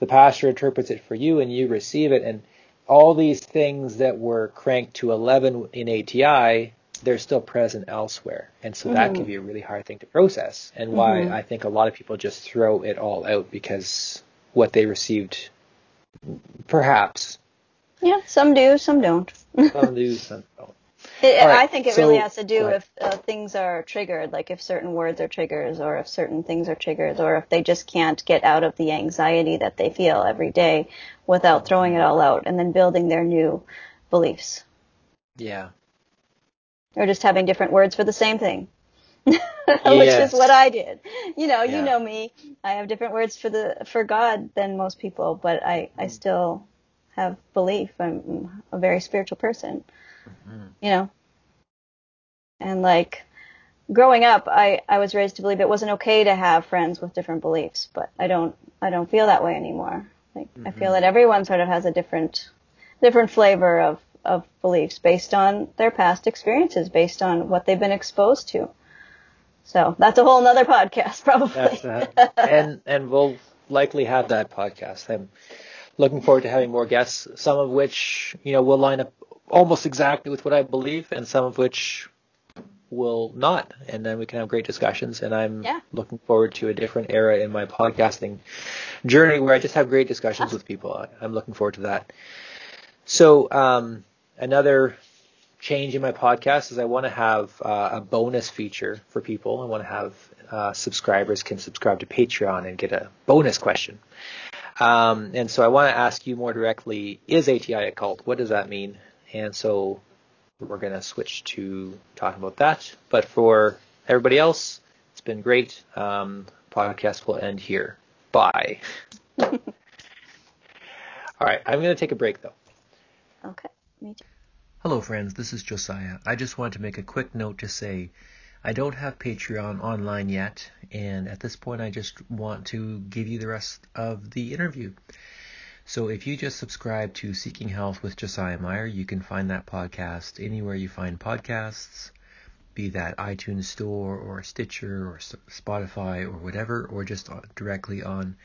the pastor interprets it for you and you receive it and all these things that were cranked to 11 in ATI they're still present elsewhere and so that can be a really hard thing to process and why Mhm. I think a lot of people just throw it all out because what they received perhaps Yeah, some do, some don't. some do some don't It, right, I think it so- really has to do ahead. if uh, things are triggered, like if certain words are triggers, or if certain things are triggers, or if they just can't get out of the anxiety that they feel every day without throwing it all out and then building their new beliefs, Yeah. or just having different words for the same thing. Which Yes. is what I did. You know, Yeah. you know me. I have different words for the for God than most people, but I I still have belief. I'm a very spiritual person. You know. And like growing up, I I was raised to believe it wasn't okay to have friends with different beliefs, but I don't I don't feel that way anymore. Like I feel that everyone sort of has a different different flavor of of beliefs based on their past experiences, based on what they've been exposed to. So that's a whole nother podcast, probably. That's uh, and and we'll likely have that podcast. I'm looking forward to having more guests, some of which you know will line up almost exactly with what I believe, and some of which will not, and then we can have great discussions. And I'm Yeah. looking forward to a different era in my podcasting journey where I just have great discussions with people. I'm looking forward to that. So um, another change in my podcast is I want to have uh, a bonus feature for people. I want to have uh, subscribers can subscribe to Patreon and get a bonus question. Um, and so I want to ask you more directly: Is ATI a cult? What does that mean? And so we're going to switch to talking about that. But for everybody else, it's been great. Um, podcast will end here. Bye. All right, I'm going to take a break though. Okay, me too. Hello, friends. This is Josiah. I just wanted to make a quick note to say I don't have Patreon online yet, and at this point, I just want to give you the rest of the interview. So, if you just subscribe to Seeking Health with Josiah Meyer, you can find that podcast anywhere you find podcasts, be that iTunes Store or Stitcher or Spotify or whatever, or just directly on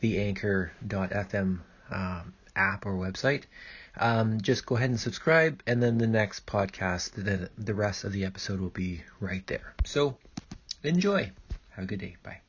the Anchor.fm um, app or website. Um, just go ahead and subscribe, and then the next podcast, the, the rest of the episode will be right there. So enjoy. Have a good day. Bye.